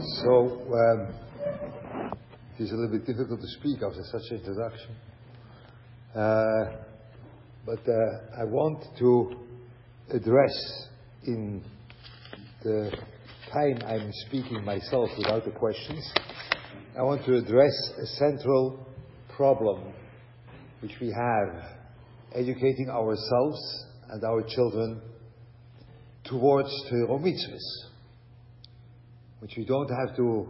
So, um, it is a little bit difficult to speak after such an introduction. Uh, but uh, I want to address in the time I'm speaking myself without the questions, I want to address a central problem which we have educating ourselves and our children towards Torah mitzvahs which we don't have to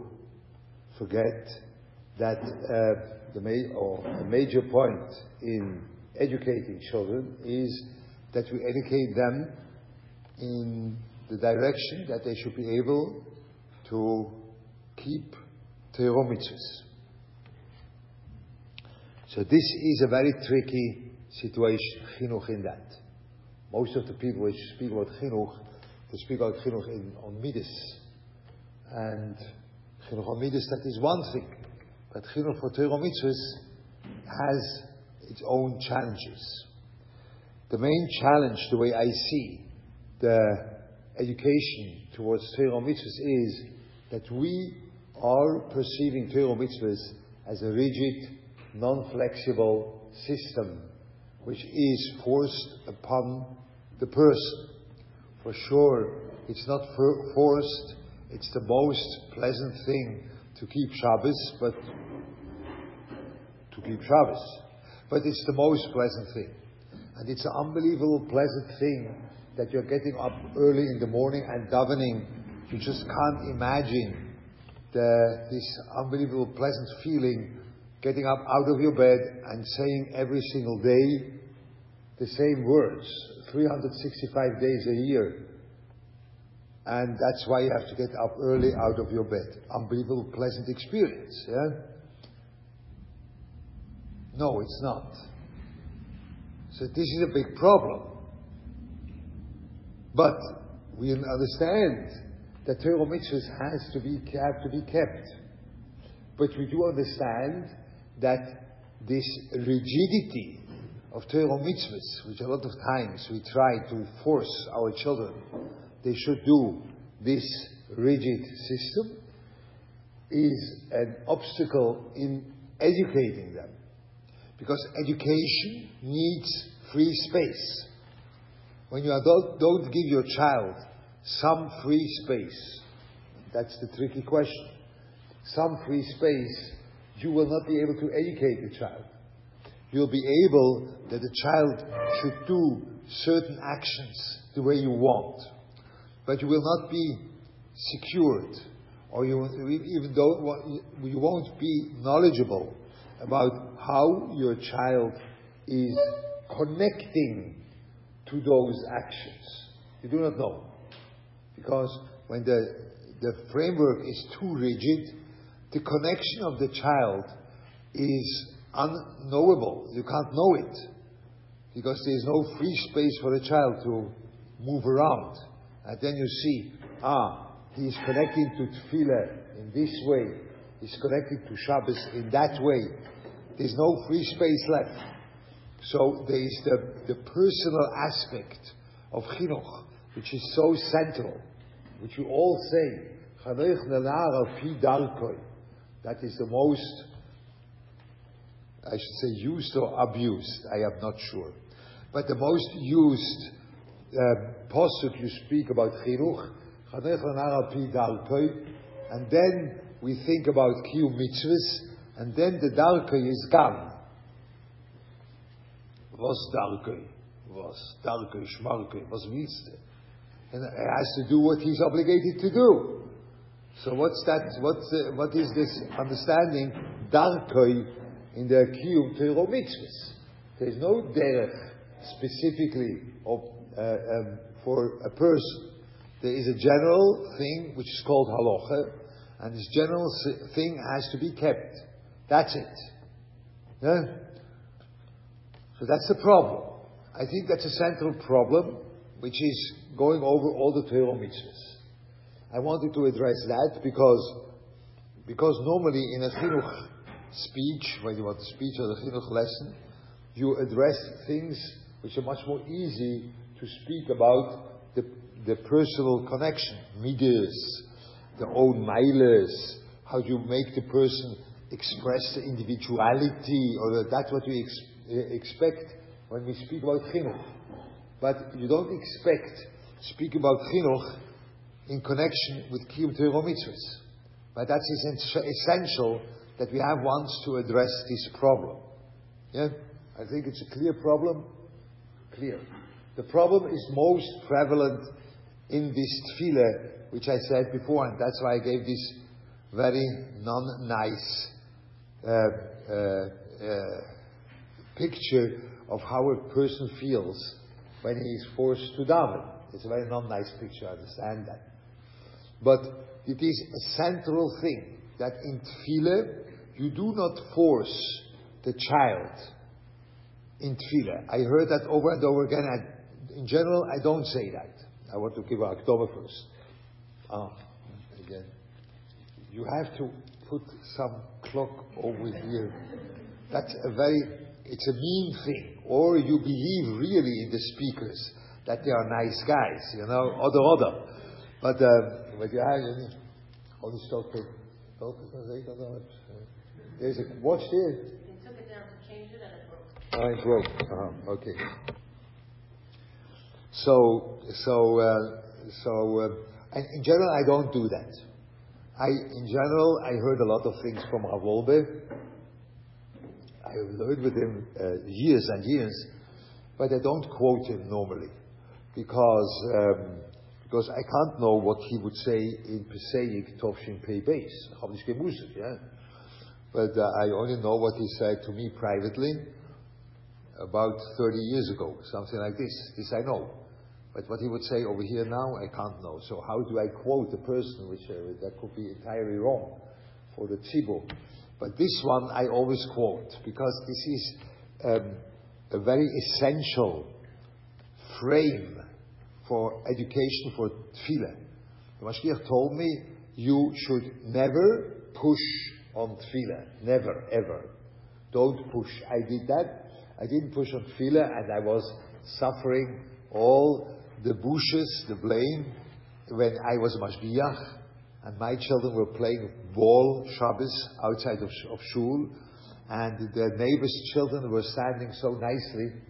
forget that uh, the, ma- or major point in educating children is that we educate them in the direction that they should be able to keep Torah mitzvahs. So this is a very tricky situation, chinuch in that. Most of the people which speak about chinuch, they speak about chinuch in, on midas, and Chinuch Midas, that is one thing. But Chinuch for Torah Mitzvahs has its own challenges. The main challenge, the way I see the education towards Torah Mitzvahs is that we are perceiving Torah Mitzvahs as a rigid, non-flexible system which is forced upon the person. For sure, it's not for- forced it's the most pleasant thing to keep Shabbos, but to keep Shabbos. But it's the most pleasant thing. And it's an unbelievable pleasant thing that you're getting up early in the morning and davening. You just can't imagine the, this unbelievable pleasant feeling getting up out of your bed and saying every single day the same words, 365 days a year and that's why you have to get up early out of your bed. Unbelievable pleasant experience, yeah? No, it's not. So this is a big problem. But we understand that Torah mitzvahs has to be have to be kept. But we do understand that this rigidity of Torah mitzvahs, which a lot of times we try to force our children they should do this rigid system is an obstacle in educating them. Because education needs free space. When you don't, don't give your child some free space, that's the tricky question. Some free space, you will not be able to educate the child. You'll be able that the child should do certain actions the way you want but you will not be secured, or you, even though you won't be knowledgeable about how your child is connecting to those actions. You do not know. Because when the, the framework is too rigid, the connection of the child is unknowable. You can't know it. Because there is no free space for the child to move around. And then you see, ah, he is connecting to Tefillah in this way. He's connecting to Shabbos in that way. There's no free space left. So there is the, the personal aspect of Chinuch, which is so central, which we all say, that is the most, I should say used or abused, I am not sure. But the most used uh, you speak about chinuch, and then we think about kiyum mitzvahs, and then the darkei is gone. Was darkei? Was darkei, schmarkei, was means And it has to do what he's obligated to do. So what's that, what's, what is this understanding, darkei, in the kiyum Torah mitzvahs? There's no derech specifically of Uh, um, for a person. There is a general thing which is called halacha, and this general thing has to be kept. That's it. So that's the problem. I think that's a central problem which is going over all the Torah mitzvahs. I wanted to address that because, because normally in a chinuch speech, when you want to speech or the chinuch lesson, you address things which are much more easy to speak about the, the personal connection, midas, their own miles, how you make the person express the individuality, or that's what we ex- uh, expect when we speak about chinuch. But you don't expect speak about chinuch in connection with kiyum Torah. But that's essential that we have once to address this problem. Yeah? I think it's a clear problem. Clear. The problem is most prevalent in this tefillah, which I said before, and that's why I gave this very non-nice uh, uh, uh, picture of how a person feels when he is forced to daven. It's a very non-nice picture, I understand that. But it is a central thing that in tefillah you do not force the child in tefillah. I heard that over and over again. I, in general, I don't say that. I want to give October first. Ah, again. You have to put some clock over here. That's a very, it's a mean thing. Or you believe really in the speakers that they are nice guys, you know, other, other. But, uh, but you have, oh, die stelt There's a, watch there. They took it down to change it and it broke. Oh, it broke. Uh-huh. Okay. So, so, uh, so, uh, in general, I don't do that. I, in general, I heard a lot of things from Rav Wolbe. I learned with him uh, years and years, but I don't quote him normally because um, because I can't know what he would say in Pesach Tovshin Pei Beis. yeah. But uh, I only know what he said to me privately about 30 years ago, something like this. This I know. But what he would say over here now, I can't know. So how do I quote a person which uh, that could be entirely wrong for the tzibur? But this one I always quote because this is um, a very essential frame for education for tefillah. The Mashgiach told me you should never push on tefillah, never ever. Don't push. I did that. I didn't push on tefillah, and I was suffering all the bushes, the blame, when I was mashgiach, and my children were playing ball Shabbos outside of, of shul, and the neighbors' children were standing so nicely.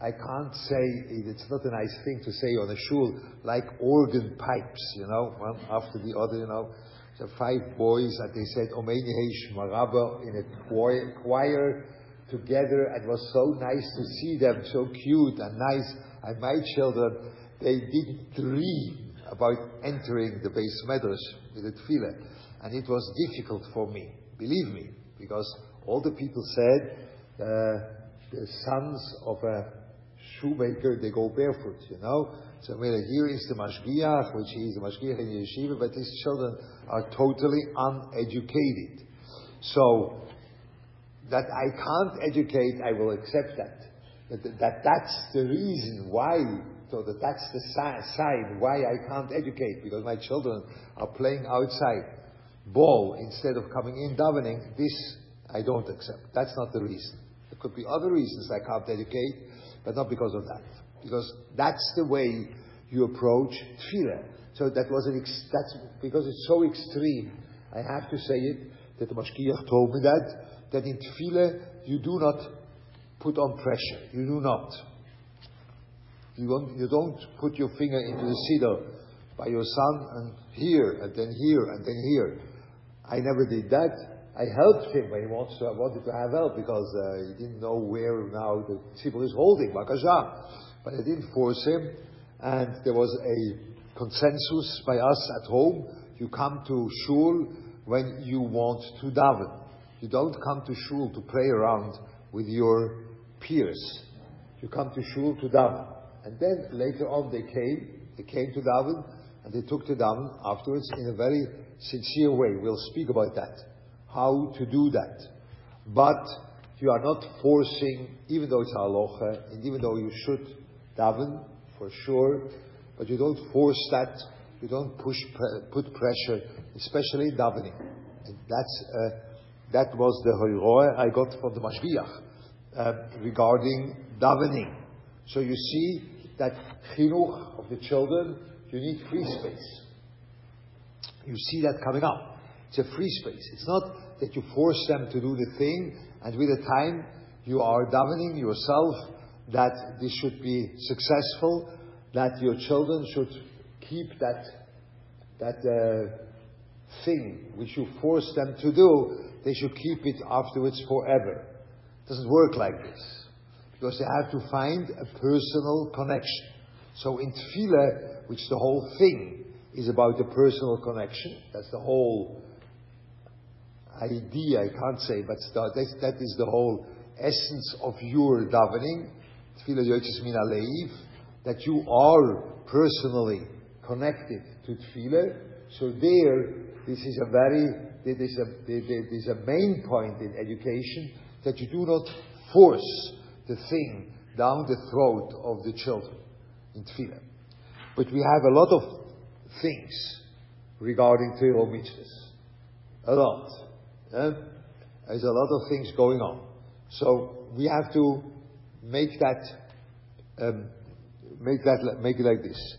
I can't say it's not a nice thing to say on a shul like organ pipes, you know, one after the other, you know. So five boys, and they said Omeni Heish Maraba in a choir, choir together. It was so nice to see them, so cute and nice. And my children, they didn't dream about entering the base meadows with a tefillah. And it was difficult for me, believe me, because all the people said, uh, the sons of a shoemaker, they go barefoot, you know. So well, here is the mashgiach, which is the mashgiach in yeshiva, but these children are totally uneducated. So that I can't educate, I will accept that. That, that that's the reason why, so that that's the sign why I can't educate, because my children are playing outside ball instead of coming in davening. This I don't accept. That's not the reason. There could be other reasons I can't educate, but not because of that. Because that's the way you approach tefillah. So that was an ex- that's because it's so extreme. I have to say it that the mashgiach told me that that in tefillah you do not put on pressure. You do not. You don't, you don't put your finger into the siddur by your son and here and then here and then here. I never did that. I helped him when he wants to, wanted to have help because uh, he didn't know where now the tzibur is holding. But I didn't force him, and there was a consensus by us at home. You come to shul when you want to daven. You don't come to shul to play around with your peers. You come to shul to daven. And then later on they came, they came to daven, and they took to daven afterwards in a very sincere way. We'll speak about that. How to do that. But you are not forcing, even though it's halacha, and even though you should daven, for sure, but you don't force that, you don't push, put pressure, especially in davening. And that's, uh, that was the hoiroa I got from the Mashgiach regarding davening. So you see that chinuch of the children, you need free space. You see that coming up. It's a free space. It's not that you force them to do the thing, and with the time you are davening yourself that this should be successful, that your children should keep that that uh, thing which you force them to do, they should keep it afterwards forever. It doesn't work like this. Because they have to find a personal connection. So in tefillah, which the whole thing is about the personal connection, that's the whole idea, I can't say, but that, that is the whole essence of your davening, tefillah yochis min aleiv, that you are personally connected to tefillah. So there, this is a very, this is a, this is a main point in education, that you do not force the thing down the throat of the children in tefillah. But we have a lot of things regarding Torah mitzvahs. A lot. Eh? There's a lot of things going on. So we have to make that, um, make that, make it like this.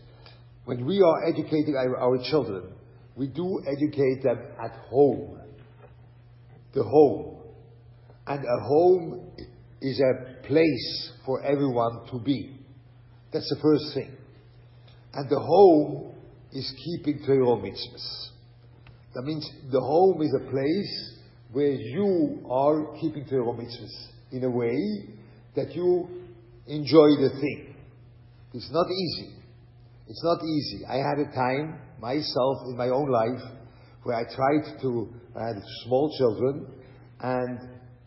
When we are educating our, our children, we do educate them at home. The home. And a home is a place for everyone to be. That's the first thing. And the home is keeping Torah mitzvahs. That means the home is a place where you are keeping Torah mitzvahs in a way that you enjoy the thing. It's not easy. It's not easy. I had a time myself in my own life where I tried to, I had small children and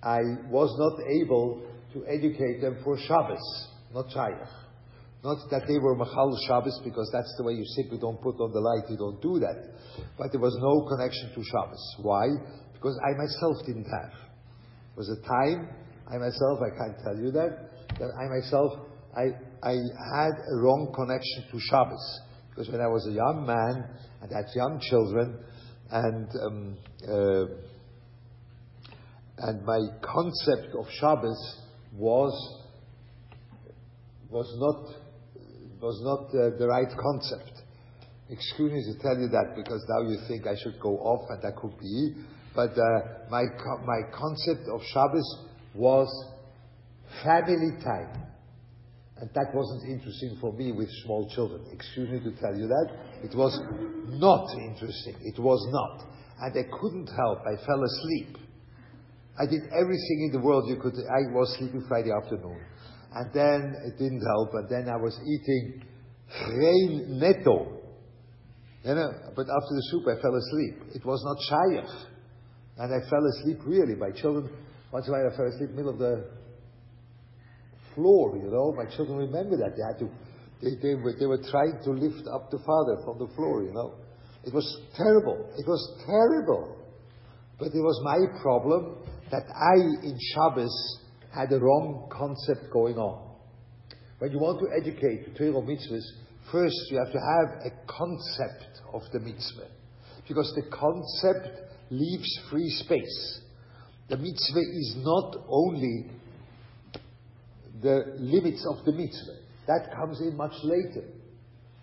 I was not able to educate them for Shabbos, not Shayach. Not that they were Machal Shabbos because that's the way you sit, simply don't put on the light, you don't do that. But there was no connection to Shabbos. Why? Because I myself didn't have. It was a time, I myself, I can't tell you that, that I myself, I, I had a wrong connection to Shabbos. Because when I was a young man and had young children, and um, uh, and my concept of Shabbos was was not was not uh, the right concept. Excuse me to tell you that because now you think I should go off, and that could be. But uh, my co- my concept of Shabbos was family time. And that wasn't interesting for me with small children. Excuse me to tell you that. It was not interesting. It was not. And I couldn't help. I fell asleep. I did everything in the world you could. I was sleeping Friday afternoon. And then it didn't help. And then I was eating grain netto. You know, but after the soup I fell asleep. It was not shayach. And I fell asleep really. My children, once in a while I fell asleep in the middle of the floor, you know. My children remember that. They had to, they, they, were, they were trying to lift up the father from the floor, you know. It was terrible. It was terrible. But it was my problem that I, in Shabbos, had a wrong concept going on. When you want to educate the Torah mitzvahs, first you have to have a concept of the mitzvah. Because the concept leaves free space. The mitzvah is not only the limits of the mitzvah. That comes in much later.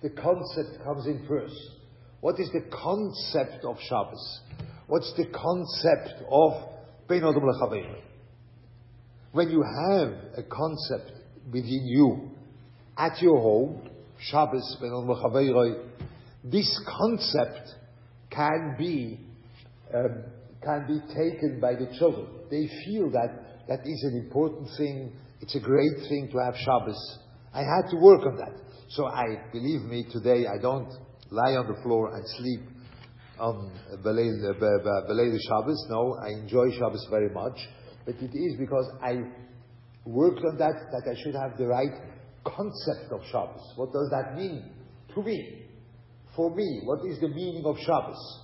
The concept comes in first. What is the concept of Shabbos? What's the concept of? When you have a concept within you, at your home, Shabbos, this concept can be um, can be taken by the children. They feel that that is an important thing it's a great thing to have Shabbos. I had to work on that. So I, believe me, today I don't lie on the floor and sleep on the uh, Shabbos. No, I enjoy Shabbos very much. But it is because I worked on that, that I should have the right concept of Shabbos. What does that mean to me? For me, what is the meaning of Shabbos?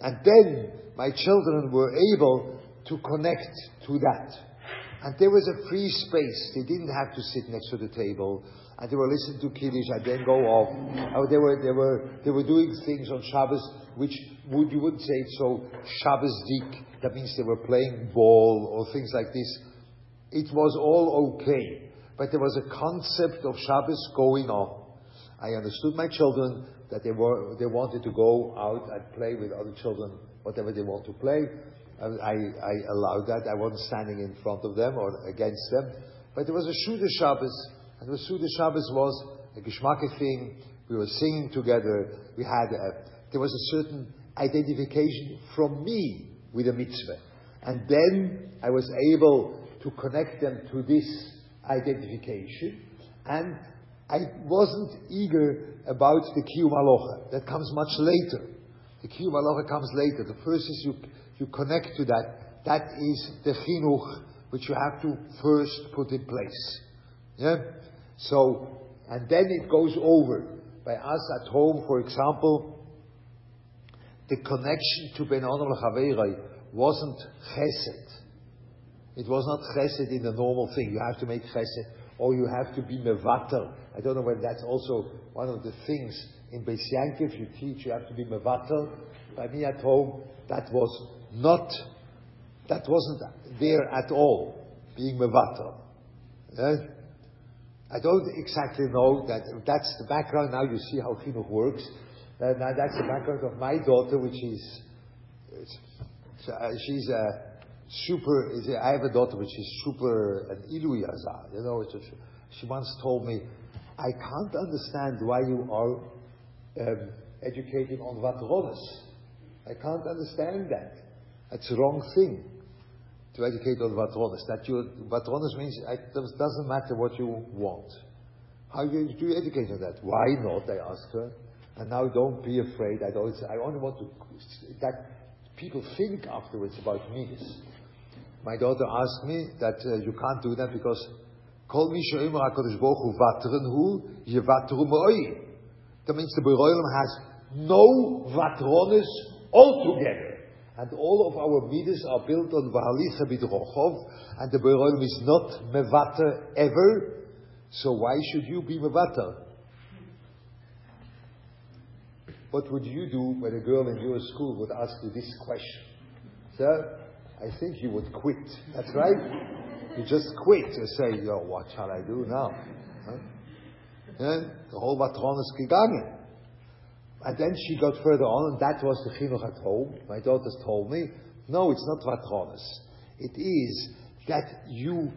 And then my children were able to connect to that. And there was a free space. They didn't have to sit next to the table. And they were listening to Kiddush and then go off. Oh, they were, they were, they were doing things on Shabbos which would, you wouldn't say it's so Shabbos dik. That means they were playing ball or things like this. It was all okay. But there was a concept of Shabbos going on. I understood my children that they were they wanted to go out and play with other children, whatever they want to play. I, I, allowed that. I wasn't standing in front of them or against them. But there was a Seudah Shabbos, and the Seudah Shabbos was a Geschmacke thing. We were singing together. We had a, there was a certain identification from me with a mitzvah. And then I was able to connect them to this identification. And I wasn't eager about the Kiyum Aloha. That comes much later. The Kiyum Aloha comes later. The first is you, you connect to that. That is the Chinuch, which you have to first put in place. Yeah? So, and then it goes over. By us at home, for example, the connection to Ben Adam wasn't chesed. It was not chesed in the normal thing. You have to make chesed, or you have to be mevatel. I don't know whether that's also one of the things in Beis Yankov you teach. You have to be mevatel. By me at home, that was not. That wasn't there at all. Being mevatel. Yeah? I don't exactly know that. That's the background. Now you see how chinuch works. Uh, now that's the background of my daughter, which is. Uh, she's a super, I have a daughter which is super, an Iluyaza, you know, she once told me, I can't understand why you are um, educating on Vatronis. I can't understand that. That's the wrong thing to educate on Vatronis. That you, Vatronis means it doesn't matter what you want. How do you, do you educate on that? Why not? I asked her. And now don't be afraid. I don't, I only want to, that people think afterwards about me. My daughter asked me that uh, you can't do that because Kol. That means the Beroilim has no vatronis altogether. And all of our midas are built on Vahalicha Bidrochov, and the Beroilim is not mevater ever. So why should you be mevater? What would you do when a girl in your school would ask you this question? Sir, I think you would quit. That's right. You just quit. You say, yo, what shall I do now? Huh? The whole matron is gegangen. And then she got further on, and that was the chinuch at home. My daughters told me, no, it's not vatronis. It is that you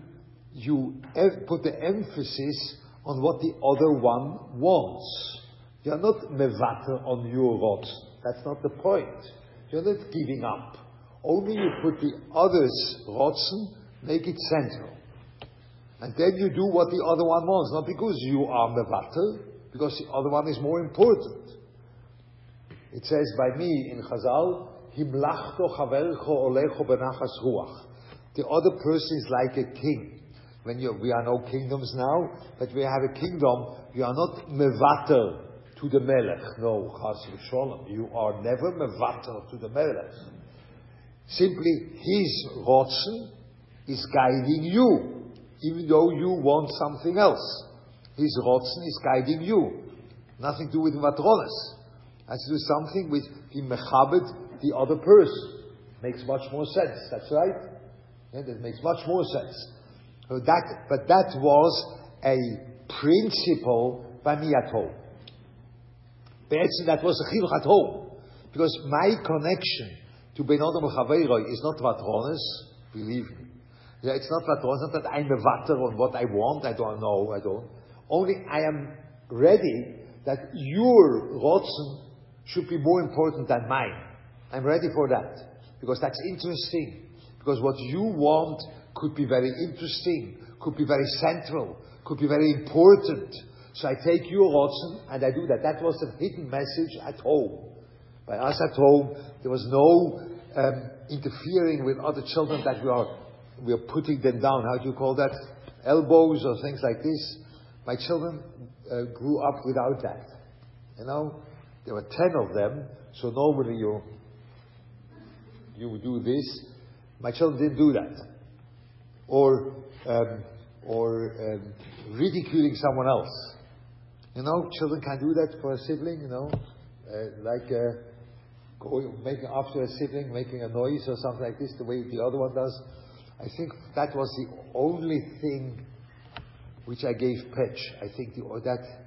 you put the emphasis on what the other one wants. You're not mevater on your rots. That's not the point. You're not giving up. Only you put the other's rotzen, make it central. And then you do what the other one wants, not because you are mevatel, because the other one is more important. It says by me in Chazal, Himlachto chavercho olecho benachas ruach. The other person is like a king. When you, we are no kingdoms now, but we have a kingdom, you are not mevatel to the melech. No, chas v'sholem. You are never mevatel to the melech. Simply, his Rotzen is guiding you, even though you want something else. His Rotzen is guiding you. Nothing to do with Matronas. Has to do something with the Mechabed, the other person. Makes much more sense. That's right. Yeah, that makes much more sense. So that, but that was a principle by me at home. That was a chinuch at home. Because my connection to Ben Adam is not Vatronis, believe me. Yeah, it's not Vatronis, not that I'm a vater on what I want, I don't know, I don't. Only I am ready that your Rotzen should be more important than mine. I'm ready for that. Because that's interesting. Because what you want could be very interesting, could be very central, could be very important. So I take your Rotzen and I do that. That was the hidden message at home. By us at home, there was no um, interfering with other children that we are, we are putting them down. How do you call that? Elbows or things like this. My children uh, grew up without that. You know, there were ten of them, so normally you you would do this. My children didn't do that, or um, or um, ridiculing someone else. You know, children can't do that for a sibling. You know, uh, like. Uh, going, making after a sibling making a noise or something like this, the way the other one does. I think that was the only thing which I gave Petch. I think the, that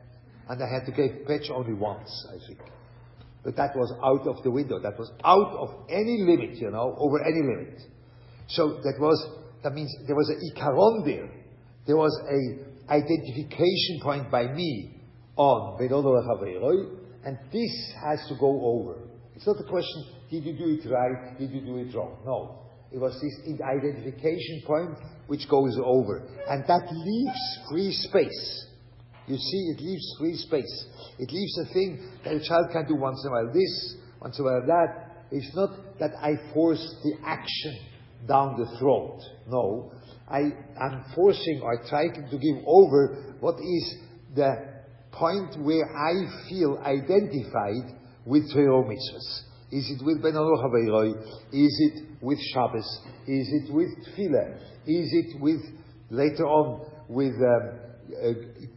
and I had to give patch only once, I think. But that was out of the window. That was out of any limit, you know, over any limit. So that was, that means there was an ikaron there. There was a identification point by me on Haveroi and this has to go over. It's not a question, did you do it right, did you do it wrong? No. It was this identification point which goes over. And that leaves free space. You see, it leaves free space. It leaves a thing that a child can do once in a while this, once in a while that. It's not that I force the action down the throat. No. I am forcing or trying to give over what is the point where I feel identified with Torah mitzvahs. Is it with Ben Haveiroi? Is it with Shabbos? Is it with Tefillah? Is it with, later on, with um, uh,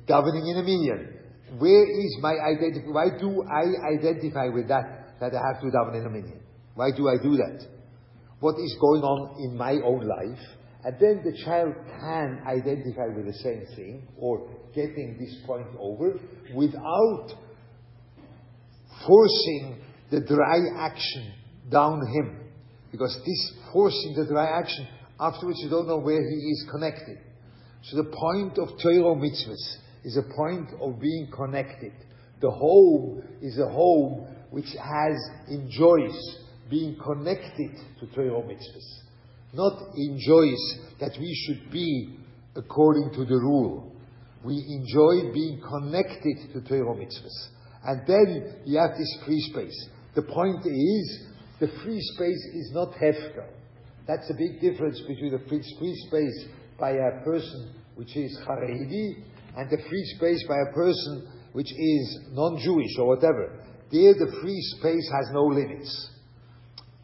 davening in a minyan? Where is my identity? Why do I identify with that, that I have to daven in a million? Why do I do that? What is going on in my own life? And then the child can identify with the same thing, or getting this point over, without forcing the dry action down him. Because this forcing the dry action, afterwards you don't know where he is connected. So the point of Torah mitzvahs is a point of being connected. The home is a home which has, enjoys being connected to Torah mitzvahs. Not enjoys that we should be according to the rule. We enjoy being connected to Torah mitzvahs. And then you have this free space. The point is, the free space is not hefker. That's a big difference between the free, free space by a person which is Haredi and the free space by a person which is non-Jewish or whatever. There the free space has no limits.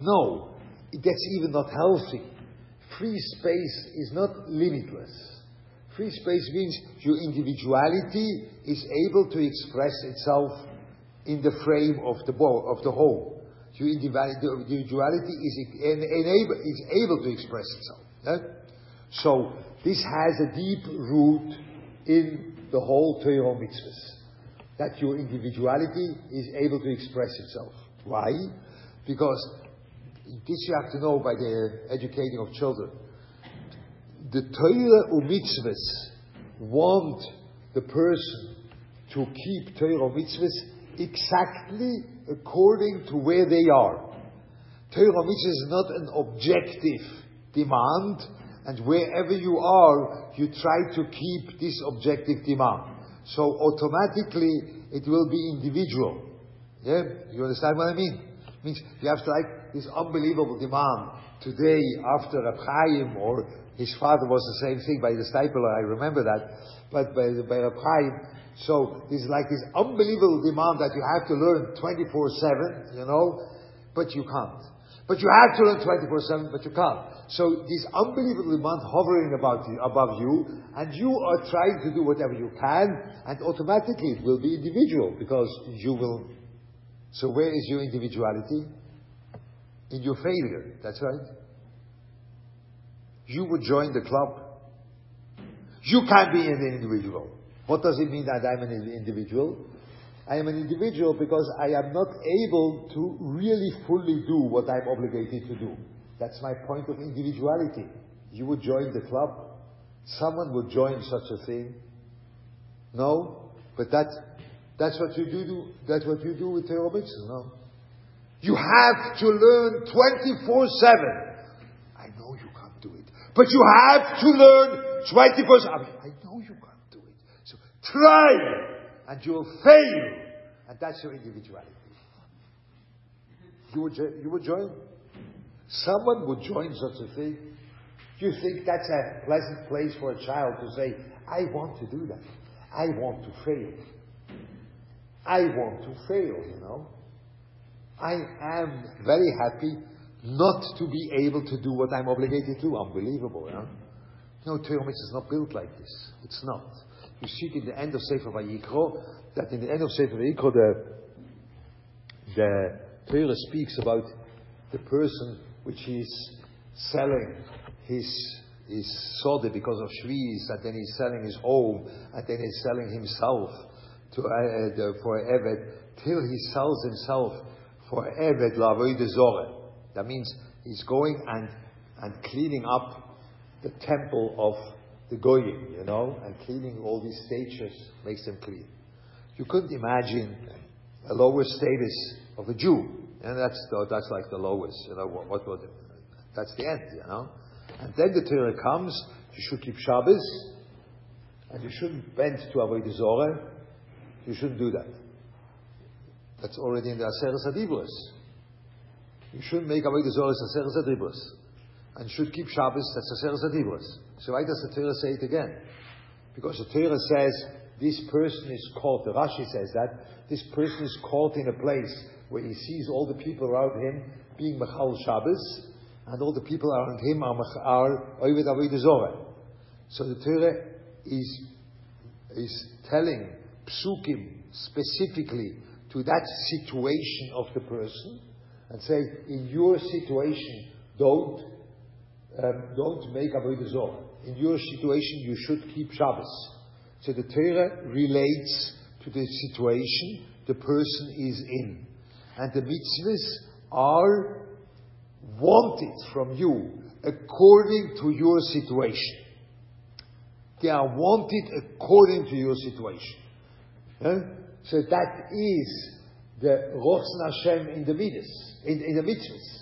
No, that's even not healthy. Free space is not limitless. Free space means your individuality is able to express itself in the frame of the, of the whole. Your individuality is, enable, is able to express itself. Eh? So, this has a deep root in the whole Torah mitzvahs. That your individuality is able to express itself. Why? Because this you have to know by the educating of children. The Torah mitzvahs want the person to keep Torah mitzvahs exactly according to where they are. Torah mitzvah is not an objective demand, and wherever you are, you try to keep this objective demand. So automatically, it will be individual. Yeah? You understand what I mean? It means you have to like this unbelievable demand. Today, after Rab Chaim, or his father was the same thing by the Steipler, I remember that, but by, by Rab Chaim, so there's like this unbelievable demand that you have to learn 24-7, you know, but you can't. But you have to learn 24-7, but you can't. So this unbelievable demand hovering about you, above you, and you are trying to do whatever you can, and automatically it will be individual, because you will. So where is your individuality? In your failure, that's right. You would join the club. You can't be an individual. What does it mean that I'm an individual? I am an individual because I am not able to really fully do what I'm obligated to do. That's my point of individuality. You would join the club. Someone would join such a thing. No? But that, that's what you do, that's what you do with Torah no? You have to learn 24-7. I know you can't do it. But you have to learn 24-7. I know you can't. Do it. So try, and you will fail. And that's your individuality. You would, you would join? Someone would join such a thing. Do you think that's a pleasant place for a child to say, I want to do that. I want to fail. I want to fail, you know. I am very happy not to be able to do what I'm obligated to. Unbelievable, know. No, Torah is not built like this. It's not. You see it in the end of Sefer Vayikro, that in the end of Sefer Vayikro, the, the Torah speaks about the person which is selling his, his sode because of Shviz, and then he's selling his home, and then he's selling himself to, uh, the, for Eved till he sells himself for Eved Lavoid Zorah. That means he's going and, and cleaning up the temple of the Goyim, you know, and cleaning all these statues makes them clean. You couldn't imagine a lower status of a Jew, and that's the, that's like the lowest, you know. What, what would that's the end, you know. And then the Torah comes. You should keep Shabbos, and you shouldn't bend to Avodah Zorah. You shouldn't do that. That's already in the Aseret Adibros. You shouldn't make Avodah Zorah as Aseret Adibros. And should keep Shabbos, that's Aseret Adibros. So why does the Torah say it again? Because the Torah says this person is caught, the Rashi says that, this person is caught in a place where he sees all the people around him being Mechal Shabbos, and all the people around him are, are Oived Avodah Zorah. So the Torah is, is telling psukim specifically to that situation of the person and say, in your situation, don't um, don't make avodah zorah. In your situation, you should keep Shabbos. So the Torah relates to the situation the person is in, and the mitzvahs are wanted from you according to your situation. They are wanted according to your situation. So that is the Rotzen Hashem in the in, in the mitzvahs.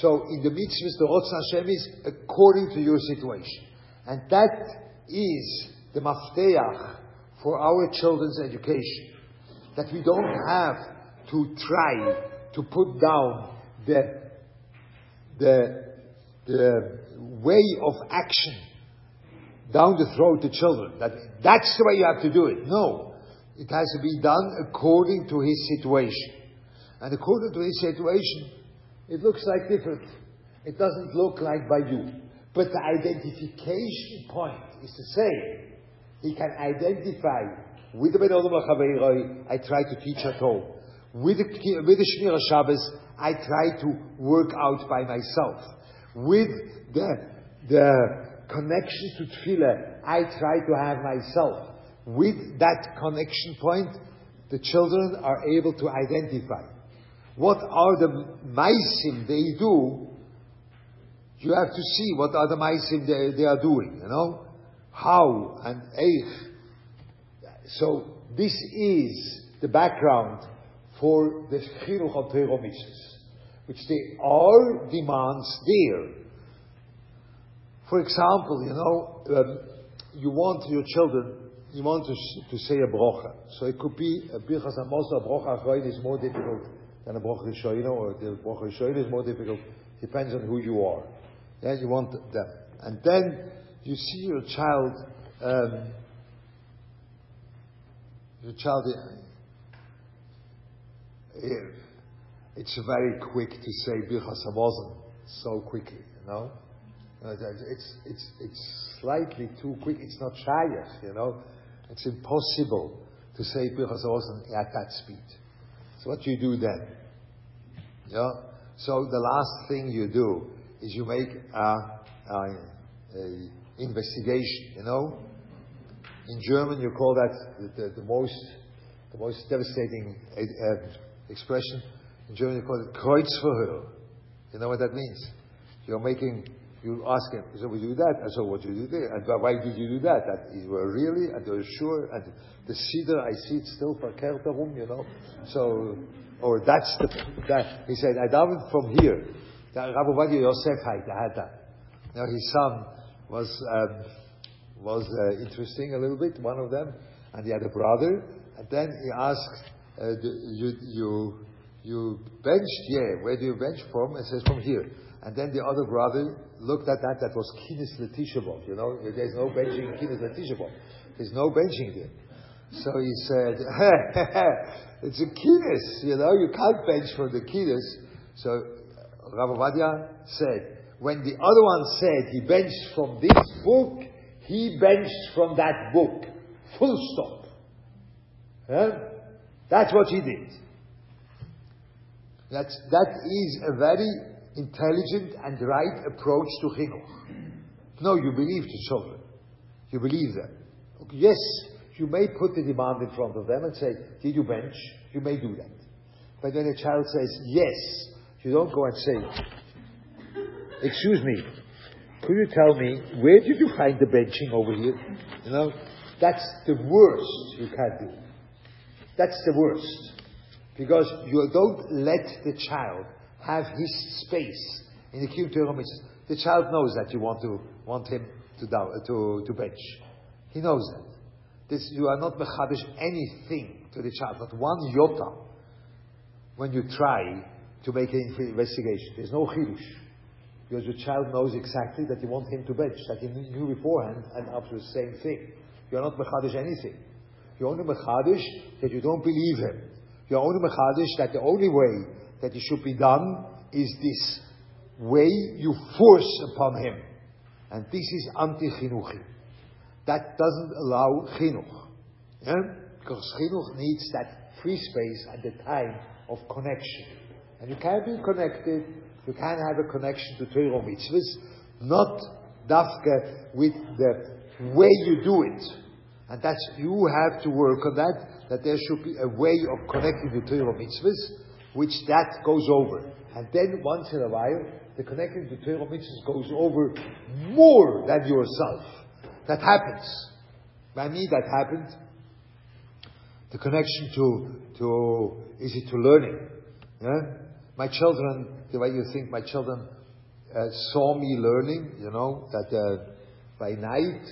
So in the mitzvahs, the Rotzen Hashem is according to your situation. And that is the mafteach for our children's education. That we don't have to try to put down the, the, the way of action down the throat to children. That that's the way you have to do it. No. It has to be done according to his situation. And according to his situation, it looks like different. It doesn't look like by you. But the identification point is the same. He can identify with the Ben Olam I try to teach at home. With the, with the Shmir Shabbos, I try to work out by myself. With the, the connection to Tefillah, I try to have myself with that connection point, the children are able to identify what are the maisim they do. You have to see what are the maisim they, they are doing, you know? How and eich. So this is the background for the chinuch of Torah which there are demands there. For example, you know, um, you want your children you want to, to say a brocha. So it could be a birchas amos, a brocha is more difficult than a brocha rishoyna, or the brocha rishoyna is more difficult. Depends on who you are. Yeah, you want them. And then you see your child, um, your child, uh, it's very quick to say birchas hamazon so quickly, you know. Uh, it's, it's, it's slightly too quick. It's not shayach, you know. It's impossible to say Birchas at that speed. So what you do then? Yeah? So the last thing you do is you make a, a, a investigation, you know? In German you call that the, the, the most, the most devastating uh, expression. In German you call it Kreuzverhör. You know what that means? You're making you ask him, so we do that, and so what you do there? And why did you do that? That you were really, and you were sure, and the siddur, I see it still for room, you know? So, or that's the, that, he said, I davened from here. Rabbi Ovadia Yosef had that. Now his son was, um, was uh, interesting a little bit, one of them, and he had a brother, and then he asked, uh, you, you, you benched, yeah, where do you bench from? It says, from here. And then the other brother looked at that, that was Kines Letishabot, you know, there's no benching Kines Letishabot. There's no benching there. So he said, it's a Kines, you know, you can't bench from the Kines. So uh, Rav Ovadia said, when the other one said he benched from this book, he benched from that book. Full stop. That's what he did. That's, that is a very intelligent and right approach to chinuch. No, you believe the children. You believe them. Yes, You may put the demand in front of them and say, did you bench? You may do that. But when a child says yes, you don't go and say, excuse me, could you tell me, where did you find the benching over here? You know, that's the worst you can do. That's the worst. Because you don't let the child have his space in the Kiyum Torah The child knows that you want to want him to to, to bench. He knows that. This, you are not mechadish anything to the child, not one yota. When you try to make an investigation, there's no chidush. Because the child knows exactly that you want him to bench, that he knew beforehand, and to the same thing. You are not mechadish anything. You're only mechadish that you don't believe him. You're only mechadish that the only way that it should be done is this way you force upon him. And this is anti-chinuchi. That doesn't allow chinuch. Yeah? Because chinuch needs that free space and the time of connection. And you can't be connected, you can't have a connection to Torah mitzvahs, not dafka with the way you do it. And that's, you have to work on that, that there should be a way of connecting the Torah mitzvahs, which that goes over. And then once in a while, the connecting to Torah mitzvahs goes over more than yourself. That happens. By me, that happened. The connection to, to, is it to learning? Yeah? My children, the way you think, my children uh, saw me learning, you know, that uh, by night,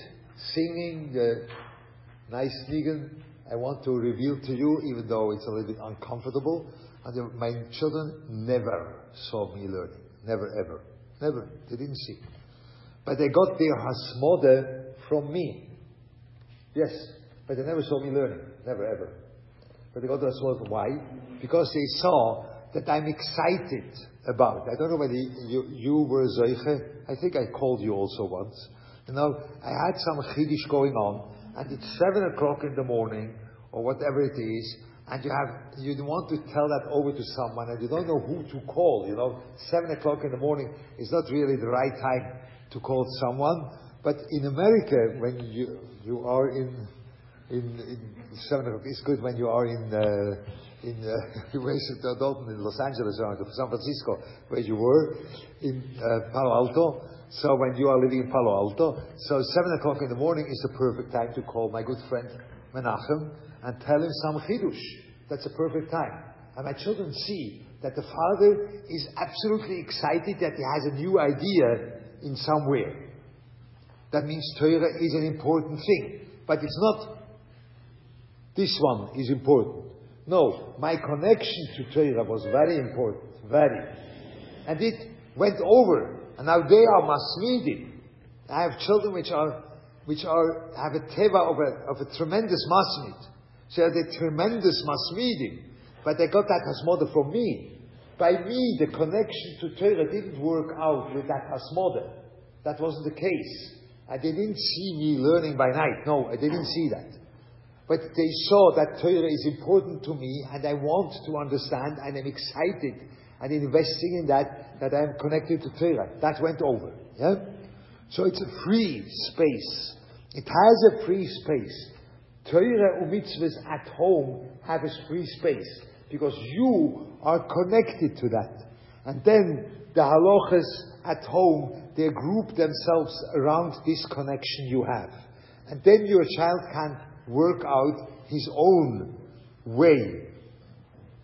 singing, uh, nice nigen, I want to reveal to you, even though it's a little bit uncomfortable. And my children never saw me learning. Never ever. Never. They didn't see. But they got their hasmoda from me. Yes. But they never saw me learning. Never ever. But they got the hasmoda. Why? Because they saw that I'm excited about. it. I don't know whether you, you were Zeiche. I think I called you also once. You know, I had some Chiddush going on, and it's seven o'clock in the morning, or whatever it is, and you have you want to tell that over to someone and you don't know who to call, you know, seven o'clock in the morning is not really the right time to call someone. But in America, when you you are in in, in seven o'clock, it's good when you are in uh, in uh, Dalton in Los Angeles or San Francisco, where you were in uh, Palo Alto. So when you are living in Palo Alto, so seven o'clock in the morning is the perfect time to call my good friend Menachem and tell him some chidush. That's a perfect time. And my children see that the father is absolutely excited that he has a new idea in somewhere. That means Torah is an important thing. But it's not this one is important. No, my connection to Torah was very important. Very. And it went over. And now they are masmidim. I have children which are, which are, have a teva of a, of a tremendous masmid. So they had a tremendous masmidim, but they got that hasmoda from me. By me, the connection to Torah didn't work out with that hasmoda. That wasn't the case. And they didn't see me learning by night. No, they didn't see that. But they saw that Torah is important to me, and I want to understand, and I'm excited and investing in that, that I'm connected to Torah. That went over. Yeah? So it's a free space. It has a free space. Torah mitzvahs at home have a free space because you are connected to that. And then the halachas at home, they group themselves around this connection you have. And then your child can work out his own way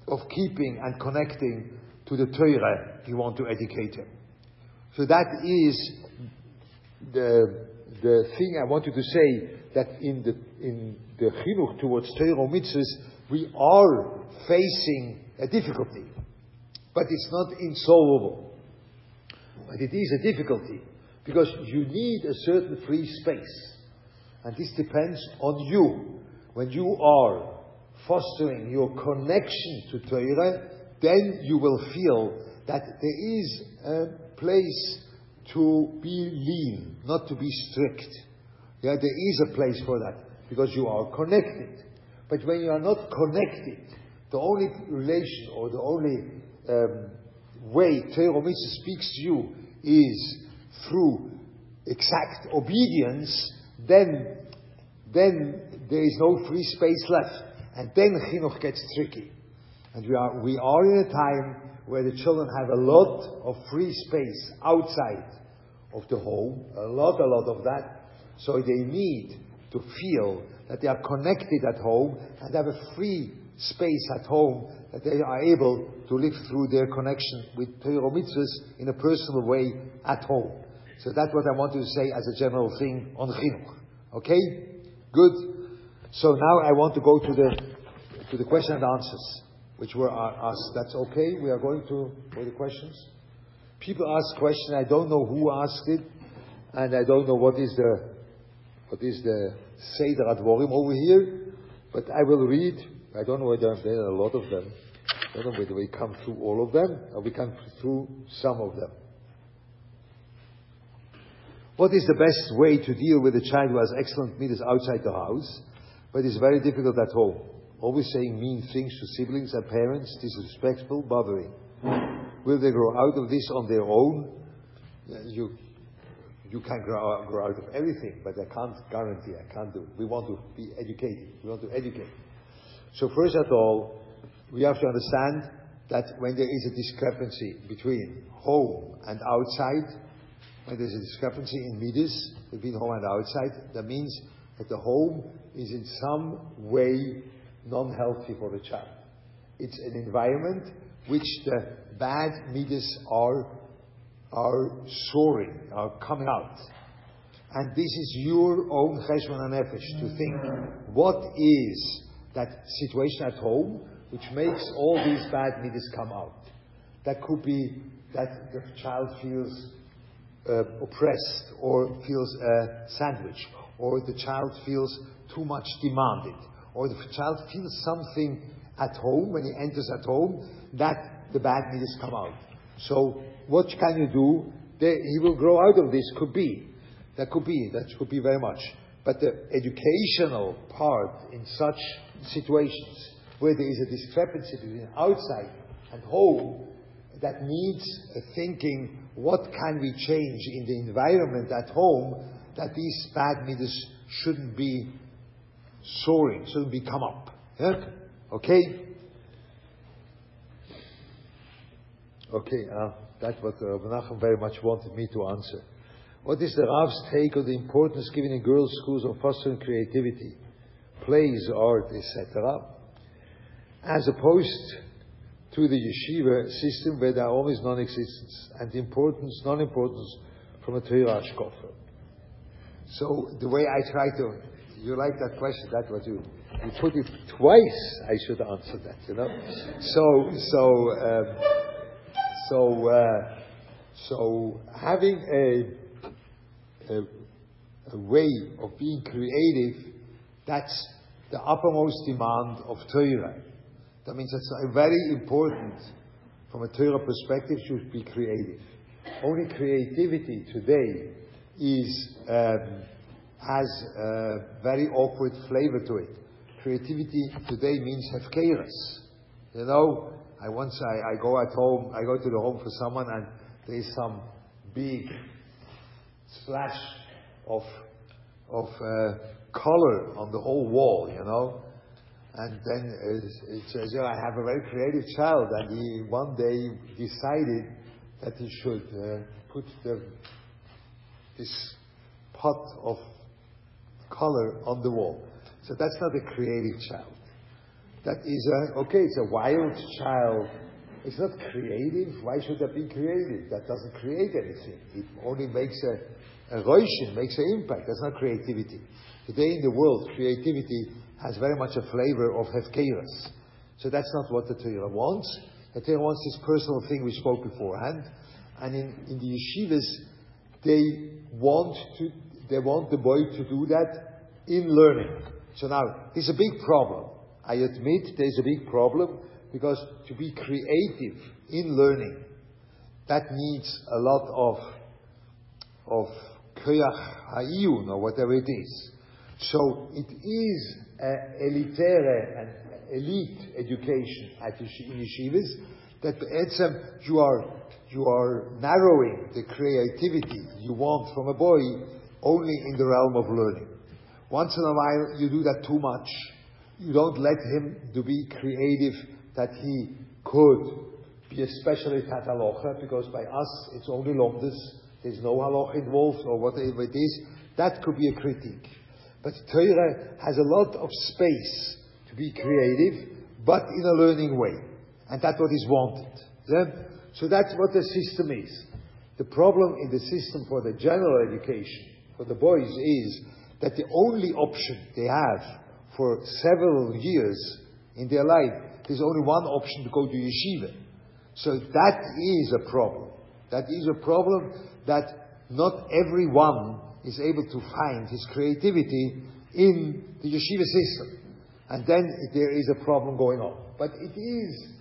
of keeping and connecting to the Torah you want to educate him. So that is the, the thing I wanted to say that in the, in the chinuch towards Torah mitzvahs, we are facing a difficulty. But it's not insolvable. But it is a difficulty because you need a certain free space. And this depends on you. When you are fostering your connection to Torah, then you will feel that there is a place to be lean, not to be strict. Yeah, there is a place for that because you are connected. But when you are not connected, the only relation or the only um, way Torah speaks to you is through exact obedience, then, then there is no free space left. And then chinuch gets tricky. And we are, we are in a time where the children have a lot of free space outside of the home, a lot, a lot of that. So they need to feel that they are connected at home and have a free space at home that they are able to live through their connection with Torah mitzvahs in a personal way at home. So that's what I want to say as a general thing on chinuch. Okay? Good. So now I want to go to the to the question and answers, which were asked. That's okay. We are going to for the questions. People ask questions. I don't know who asked it, and I don't know what is the what is the Seder Advorim over here, but I will read. I don't know whether there are a lot of them. I don't know whether we come through all of them or we come through some of them. What is the best way to deal with a child who has excellent midas outside the house, but is very difficult at home? Always saying mean things to siblings and parents, disrespectful, bothering. Will they grow out of this on their own? You, you can grow, grow out of everything, but I can't guarantee, I can't do. We want to be educated. We want to educate. So first of all, we have to understand that when there is a discrepancy between home and outside, when there's a discrepancy in midas between home and outside, that means that the home is in some way non-healthy for the child. It's an environment which the bad midas are are soaring, are coming out. And this is your own cheshbon and nefesh to think what is that situation at home which makes all these bad midas come out. That could be that the child feels uh, oppressed or feels uh, sandwiched or the child feels too much demanded or the child feels something at home when he enters at home that the bad midas come out. So what can you do? he will grow out of this. Could be. That could be. That could be very much. But the educational part in such situations where there is a discrepancy between outside and home that needs thinking what can we change in the environment at home that these bad midas shouldn't be soaring, So we come up. Yeah? Okay? Okay, uh, that's what uh, Menachem very much wanted me to answer. What is the Rav's take on the importance given in girls' schools of fostering creativity, plays, art, etc., as opposed to the yeshiva system where there are always non-existence and importance, non-importance from a Torah? So the way I try to, you like that question, that's what you, you put it twice, I should answer that, you know? So, so, um, so, uh, so having a, a, a, way of being creative, that's the uppermost demand of Torah. That means it's very important from a Torah perspective to be creative. Only creativity today is um, has a very awkward flavor to it. Creativity today means have hefkeras. You know, I once I, I go at home, I go to the home for someone and there is some big splash of of uh, color on the whole wall, you know. And then it says, you know, I have a very creative child, and he one day decided that he should uh, put the, this pot of color on the wall. So that's not a creative child. That is a, okay, it's a wild child. It's not creative. Why should that be creative? That doesn't create anything. It only makes a, a roishin, makes an impact. That's not creativity. Today in the world, creativity has very much a flavor of hefkeras. So that's not what the Torah wants. The Torah wants this personal thing we spoke beforehand. And in, in the yeshivas, they want to, they want the boy to do that in learning. So now, it's a big problem. I admit there's a big problem because to be creative in learning, that needs a lot of, of koyach ha'iyun or whatever it is. So it is elitaire and elite education at in yeshivas that etzem you are you are narrowing the creativity you want from a boy only in the realm of learning. Once in a while, you do that too much. You don't let him to be creative that he could be a specialist because by us, it's only lomdus. There's no halacha involved, or whatever it is. That could be a critique. But Torah has a lot of space to be creative, but in a learning way. And that's what is wanted. Yeah? So that's what the system is. The problem in the system for the general education, for the boys, is that the only option they have for several years in their life, there's only one option to go to yeshiva. So that is a problem. That is a problem that not everyone is able to find his creativity in the yeshiva system. And then there is a problem going on. But it is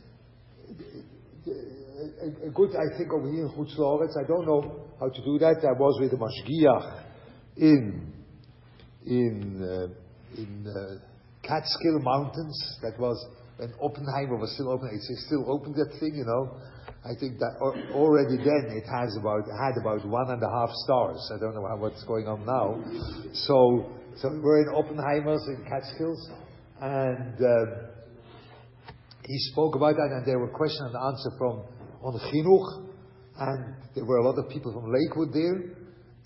a, good, I think, over here in I don't know how to do that. I was with the Mashgiach in, in, uh, in uh, Catskill Mountains. That was when Oppenheimer was still open. It's still open, that thing, you know. I think that already then it has about, had about one and a half stars. I don't know what's going on now. So, so we're in Oppenheimer's in Catskills, and uh, he spoke about that, and there were question and answer from on Chinuch, and there were a lot of people from Lakewood there,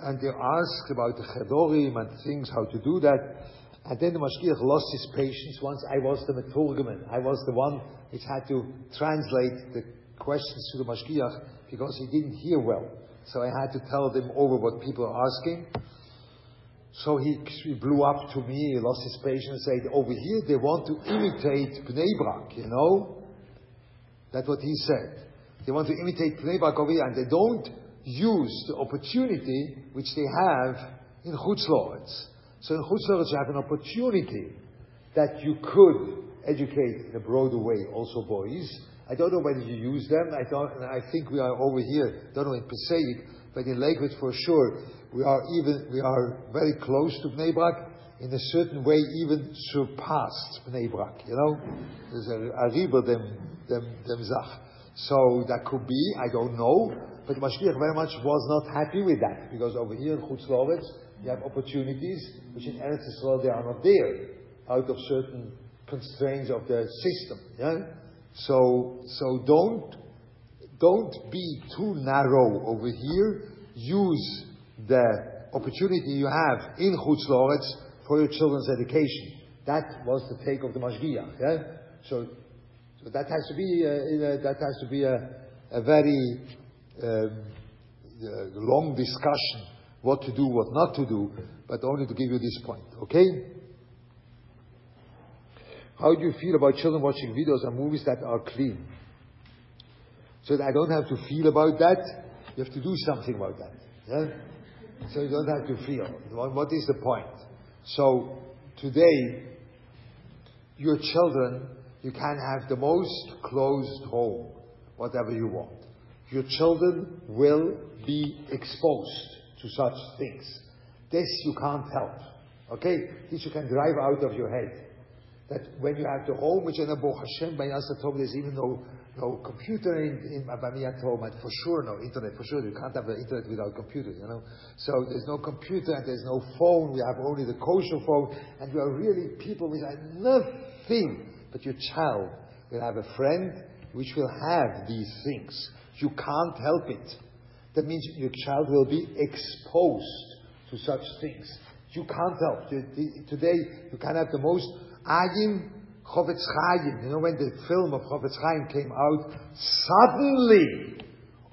and they asked about the Chedorim and things, how to do that. And then the Mashgiach lost his patience once I was the Meturgeman. I was the one which had to translate the questions to the Mashgiach because he didn't hear well. So I had to tell them over what people are asking. So he, he blew up to me, he lost his patience, and said, over here they want to imitate Bnei Brak, you know? That's what he said. They want to imitate Bnei Brak over here, and they don't use the opportunity which they have in Chutz So in Chutz you have an opportunity that you could educate in a broader way also boys. I don't know whether you use them. I don't, I think we are over here, don't know in Passaic, but in Lakewood for sure, we are even, we are very close to Bnei Brak, in a certain way even surpassed Bnei you know? There's a, a riba dem, dem, dem Zach. So that could be, I don't know, but Mashgiach very much was not happy with that, because over here in Chutz you have opportunities which in Eretz Yisrael they are not there, out of certain constraints of the system. Yeah? So, so don't, don't be too narrow over here. Use the opportunity you have in Chutz for your children's education. That was the take of the Mashgiach. Yeah? So, so that has to be, uh, a, that has to be a, a very uh, Um, long discussion what to do, what not to do, but only to give you this point. Okay? How do you feel about children watching videos and movies that are clean? So that I don't have to feel about that, you have to do something about that. Yeah? So you don't have to feel. What is the point? So today, your children, you can have the most closed home, whatever you want. Your children will be exposed to such things. This you can't help. Okay? This you can drive out of your head that when you have the home, which in a Baruch Hashem, by Yasatom, there's even no, no computer in, in Abamiyat home, and for sure no internet, for sure you can't have the internet without computer, you know. So there's no computer and there's no phone, we have only the kosher phone, and we are really people with nothing, but your child will have a friend which will have these things. You can't help it. That means your child will be exposed to such things. You can't help. Today, you can have the most Ayin Chofetz Chaim. You know, when the film of Chofetz Chaim came out, suddenly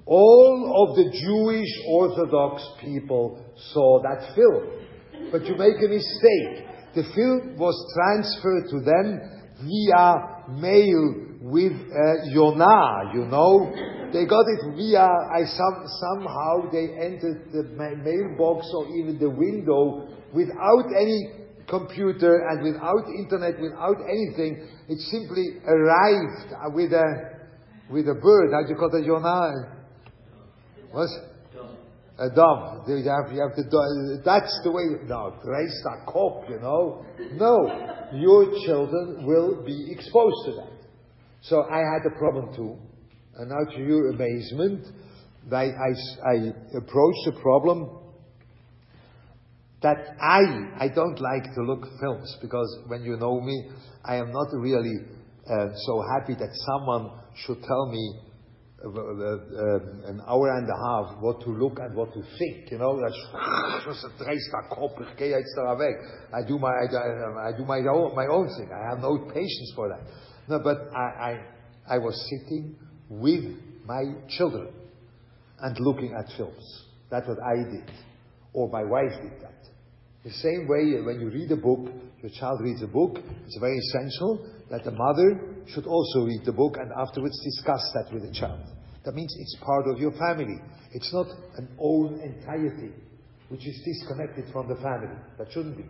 all of the Jewish Orthodox people saw that film. But you make a mistake. The film was transferred to them via mail with uh, Yonah, you know. They got it via, I some, somehow they entered the mailbox or even the window without any computer and without internet, without anything. It simply arrived with a, with a bird. How do you call that, Jonah? What? A dove. You have, you have to, that's the way, no, raise a cop, you know. No. Your children will be exposed to that. So I had a problem too. And now to your amazement, I, I, I approached the problem that I, I don't like to look films because when you know me, I am not really uh, so happy that someone should tell me uh, uh, uh, an hour and a half what to look and what to think. You know, that's I do my I, I do my own my own thing. I have no patience for that. No, but I I, I was sitting with my children and looking at films. That's what I did, or my wife did that. The same way when you read a book, your child reads a book, it's very essential that the mother should also read the book and afterwards discuss that with the child. That means it's part of your family. It's not an own entirety, which is disconnected from the family. That shouldn't be.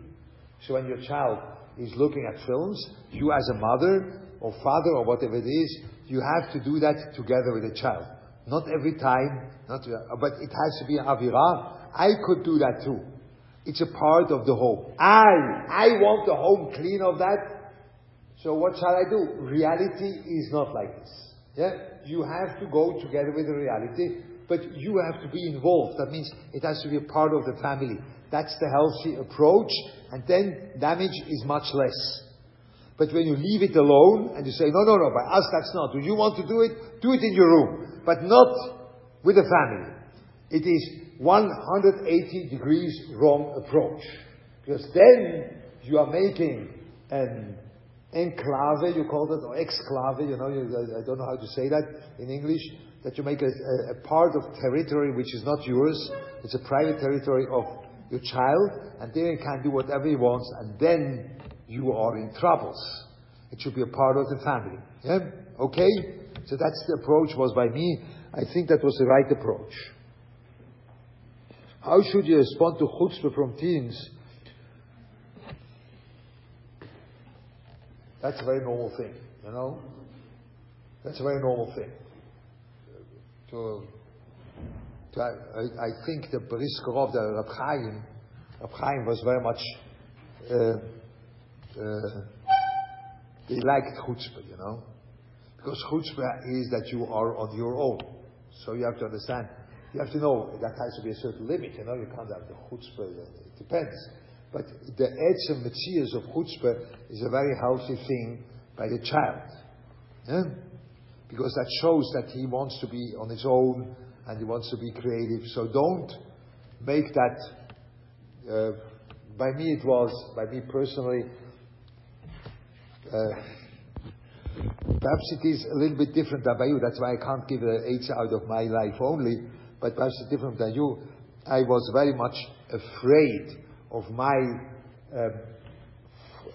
So when your child is looking at films, you as a mother or father or whatever it is, you have to do that together with the child. Not every time, not, but it has to be an avira. I could do that too. It's a part of the home. I, I want the home clean of that. So what shall I do? Reality is not like this. Yeah? You have to go together with the reality, but you have to be involved. That means it has to be a part of the family. That's the healthy approach, and then damage is much less. But when you leave it alone and you say, no, no, no, by us that's not. Do you want to do it? Do it in your room, but not with the family. It is 180 degrees wrong approach. Because then you are making an enclave, you call it, or exclave, you know, I don't know how to say that in English, that you make a, a, a part of territory which is not yours, it's a private territory of your child, and then he can do whatever he wants, and then you are in troubles. It should be a part of the family. Yeah? Okay? So that's the approach was by me. I think that was the right approach. How should you respond to chutzpah from teens? That's a very normal thing, you know? That's a very normal thing. To, to I, I, think the Briskerov, the Rab Chaim, Rab Chaim was very much, uh, uh, they like chutzpah, you know? Because chutzpah is that you are on your own. So you have to understand, you have to know that has to be a certain limit. You know, you can't have the chutzpah. It depends. But the edge and metzias of chutzpah is a very healthy thing by the child. Yeah? Because that shows that he wants to be on his own and he wants to be creative. So don't make that. Uh, by me, it was, by me personally, uh, perhaps it is a little bit different than by you. That's why I can't give the age out of my life only but perhaps it's different than you, I was very much afraid of my, uh,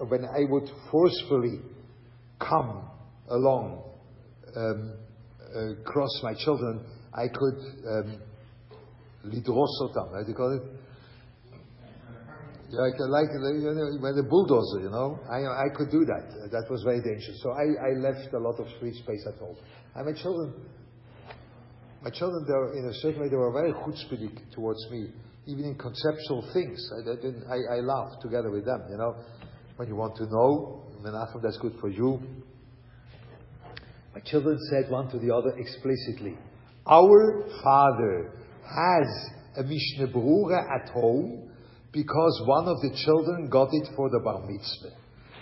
when I would forcefully come along, um, uh, cross my children, I could um, lidrosotam, how do you call it? Like, like you know, when the bulldozer, you know, I, I could do that. That was very dangerous. So I, I left a lot of free space at home. And my children my children, they were, in a certain way, they were very chutzpahdik towards me, even in conceptual things. I, I, I, I laughed together with them, you know. When you want to know, Menachem, that's good for you. My children said one to the other explicitly, Our father has a Mishnah Berurah at home because one of the children got it for the Bar Mitzvah.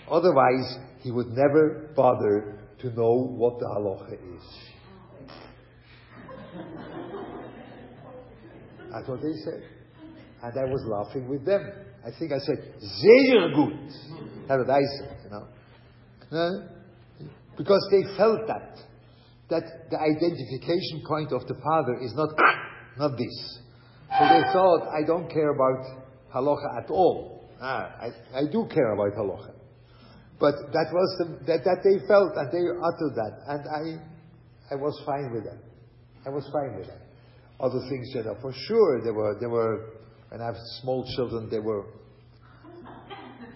Otherwise, he would never bother to know what the halacha is. That's what they said. And I was laughing with them. I think I said, sehr gut. That's what I said, you know. Because they felt that. That the identification point of the father is not, not this. So they thought, I don't care about halacha at all. Ah, I, I do care about halacha. But that was the, that, that they felt and they uttered that. And I, I was fine with that. I was fine with that other things, you know, for sure there were, there were, when I have small children, they were,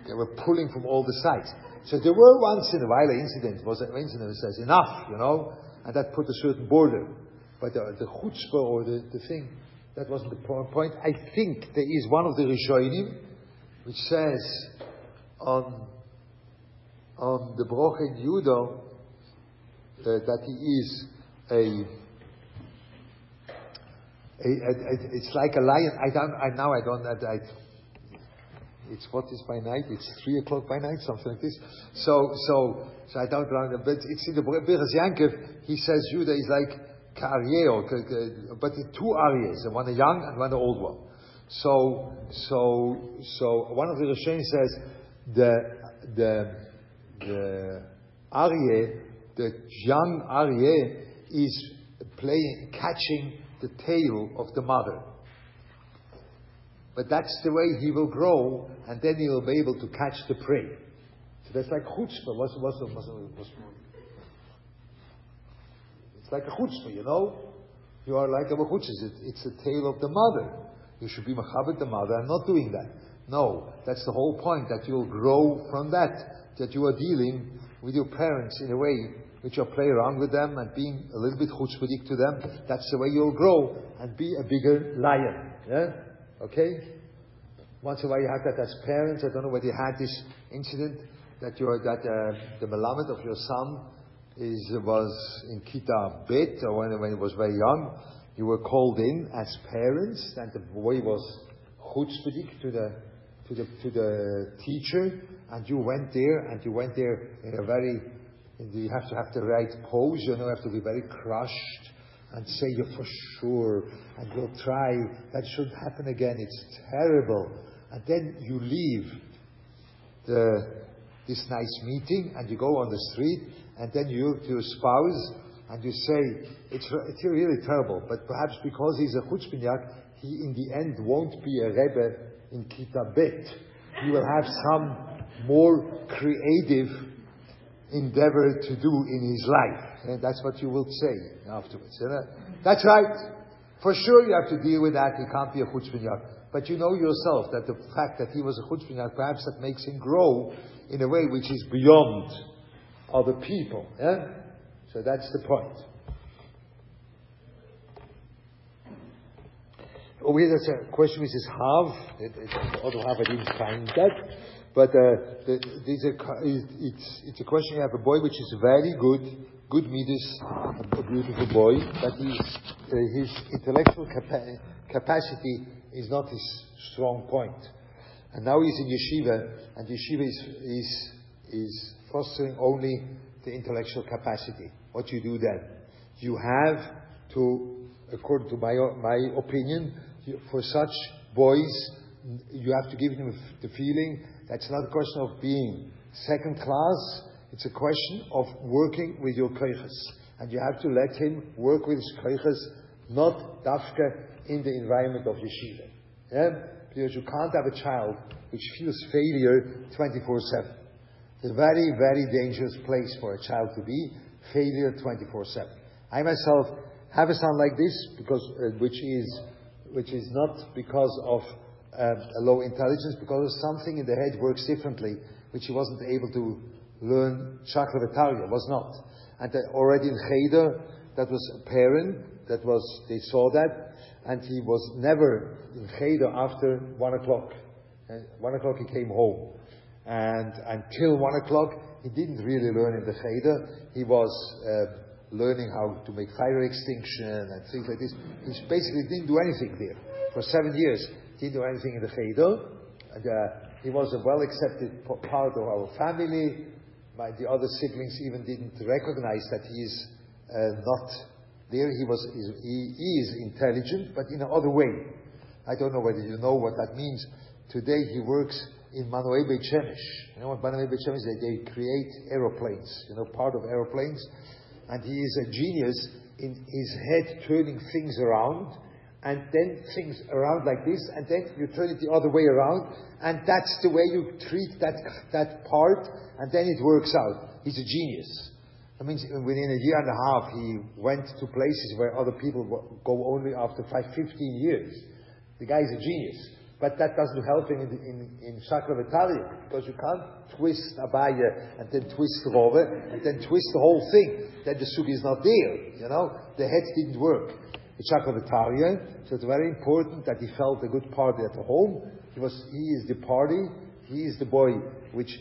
they were pulling from all the sides. So there were once in a while an incident, was an incident that says, enough, you know, and that put a certain border. But the, the chutzpah or the, the thing, that wasn't the point. I think there is one of the Rishonim which says on, on the Broch in Judo uh, that he is a it's like a lion. I don't. I now I don't. I, it's what is by night? It's three o'clock by night, something like this. So, so, so I don't know, but it's in the Birchas Yankov, he says Judah is like Karyeo, but the two Aryes, one a young and one an old one. So, so, so one of the Rishonim says the, the, the Aryeh, the young Aryeh is playing, catching the tail of the mother. But that's the way he will grow, and then he will be able to catch the prey. So that's like chutzpah. What's, what's, what's, what's, it's like a chutzpah, you know? You are like a chutzpah. It's a tale of the mother. You should be machabit the mother. I'm not doing that. No, that's the whole point, that you'll grow from that, that you are dealing with your parents in a way which you play around with them and being a little bit chutzpahdik to them. That's the way you'll grow and be a bigger lion. Yeah? Okay? Once in a while you have that as parents. I don't know whether you had this incident that you are that uh, the melamed of your son is was in Kita Bet or when, when he was very young. You were called in as parents, and the boy was chutzpahdik to the to the to the teacher, and you went there, and you went there in a very you have to have the right pose. You know, you have to be very crushed and say you're for sure, and you'll try. That shouldn't happen again. It's terrible. And then you leave the, this nice meeting and you go on the street and then you look to your spouse and you say, it's, it's really terrible, but perhaps because he's a chutzpinyak, he in the end won't be a Rebbe in Kita Bet. He will have some more creative endeavor to do in his life. And that's what you will say afterwards. Eh? That's right. For sure you have to deal with that. He can't be a chutzpinyak. But you know yourself that the fact that he was a chutzpinyak, perhaps that makes him grow in a way which is beyond other people. Yeah? So that's the point. Over here, there's a question which is it, although I didn't find that. But uh, the, a, it's, it's a question you have a boy which is very good, good midas, a beautiful boy, but his, uh, his intellectual capa- capacity is not his strong point. And now he's in yeshiva, and yeshiva is, is, is fostering only the intellectual capacity. What you do then? You have to, according to my, my opinion, for such boys, you have to give them the feeling that's not a question of being second class, it's a question of working with your koiches. And you have to let him work with his koiches, not dafka in the environment of yeshiva. Yeah? Because you can't have a child which feels failure 24-7. It's a very, very dangerous place for a child to be, failure 24-7. I myself have a son like this, because, uh, which is, which is not because of um, a low intelligence, because something in the head works differently, which he wasn't able to learn shakla v'tarya, was not. And uh, already in Cheder, that was a parent, that was, they saw that, and he was never in Cheder after one o'clock. And one o'clock he came home. And until one o'clock, he didn't really learn in the Cheder. He was uh, learning how to make fire extinction and things like this. He basically didn't do anything there. For seven years, he didn't do anything in the Cheder. And, uh, he was a well accepted part of our family. My, the other siblings even didn't recognize that he is uh, not there he was, he is intelligent, but in another way. I don't know whether you know what that means. Today he works in Manoel Beit You know what Manoel Beit is? They, they create aeroplanes, you know, part of aeroplanes. And he is a genius in his head turning things around, and then things around like this, and then you turn it the other way around, and that's the way you treat that, that part, and then it works out. He's a genius. That means within a year and a half, he went to places where other people go only after five, 15 years. The guy is a genius. But that doesn't help in, in, in shakla v'tarya, because you can't twist Abaye and then twist Rove and then twist the whole thing. Then the sugi is not there, you know? The head didn't work. In shakla v'tarya, eh? so it's very important that he felt a good party at home. He was, he is the party, he is the boy which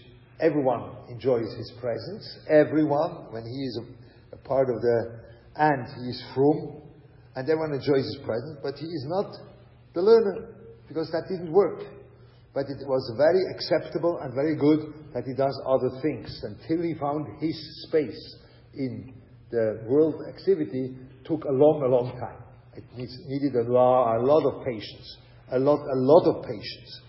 Everyone enjoys his presence. Everyone, when he is a, a part of the, and he is from, and everyone enjoys his presence, but he is not the learner, because that didn't work. but it was very acceptable and very good that he does other things until he found his space in the world activity took a long, a long time. It needed a lot, a lot of patience, a lot, a lot of patience.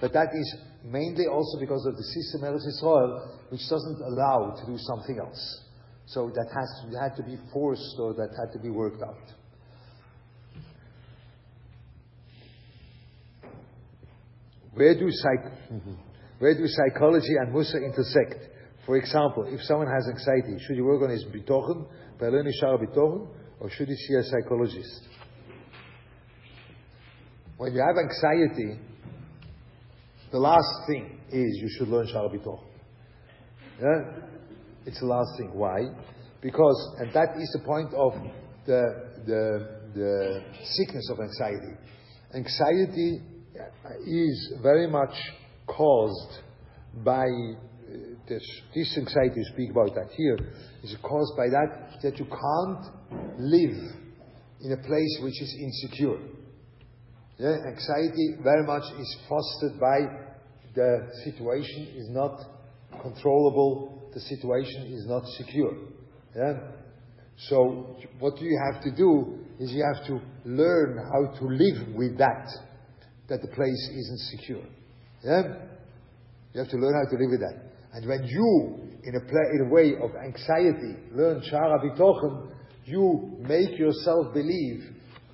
But that is mainly also because of the system Eretz Israel, which doesn't allow to do something else. So that has to, had to be forced or that had to be worked out. Where do, psych- where do psychology and Mussar intersect? For example, if someone has anxiety, should he work on his bitochen, by learning Shara bitochen, or should he see a psychologist? When you have anxiety, the last thing is you should learn Shara bitochen. Yeah? It's the last thing. Why? Because, and that is the point of the, the, the sickness of anxiety. Anxiety is very much caused by uh, this, this anxiety speak about that here is caused by that that you can't live in a place which is insecure. Yeah? Anxiety very much is fostered by the situation is not controllable, the situation is not secure. Yeah? So what you have to do is you have to learn how to live with that, that the place isn't secure. Yeah? You have to learn how to live with that. And when you, in a, in a way of anxiety, learn Shara Bitochen, you make yourself believe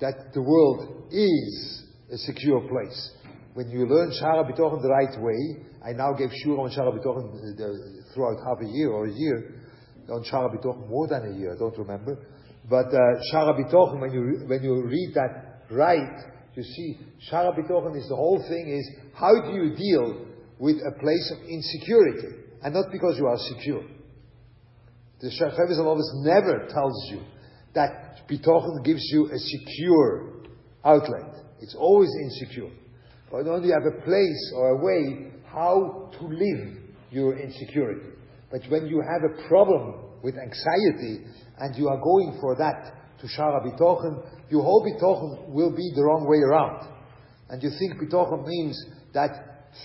that the world is a secure place. When you learn Shara Bitochen the right way, I now gave Shura on Shara Bitochen uh, throughout half a year or a year, on Shara Bitochen more than a year, I don't remember. But uh, Shara Bitochen, when you, when you read that right, you see, Shara Bitochen is the whole thing is, how do you deal with a place of insecurity? And not because you are secure. The Shechevis always never tells you that Bitochen gives you a secure outlet. It's always insecure. But when you have a place or a way how to live your insecurity. But when you have a problem with anxiety and you are going for that to Shara Bitochen, your whole Bitochen will be the wrong way around. And you think Bitochen means that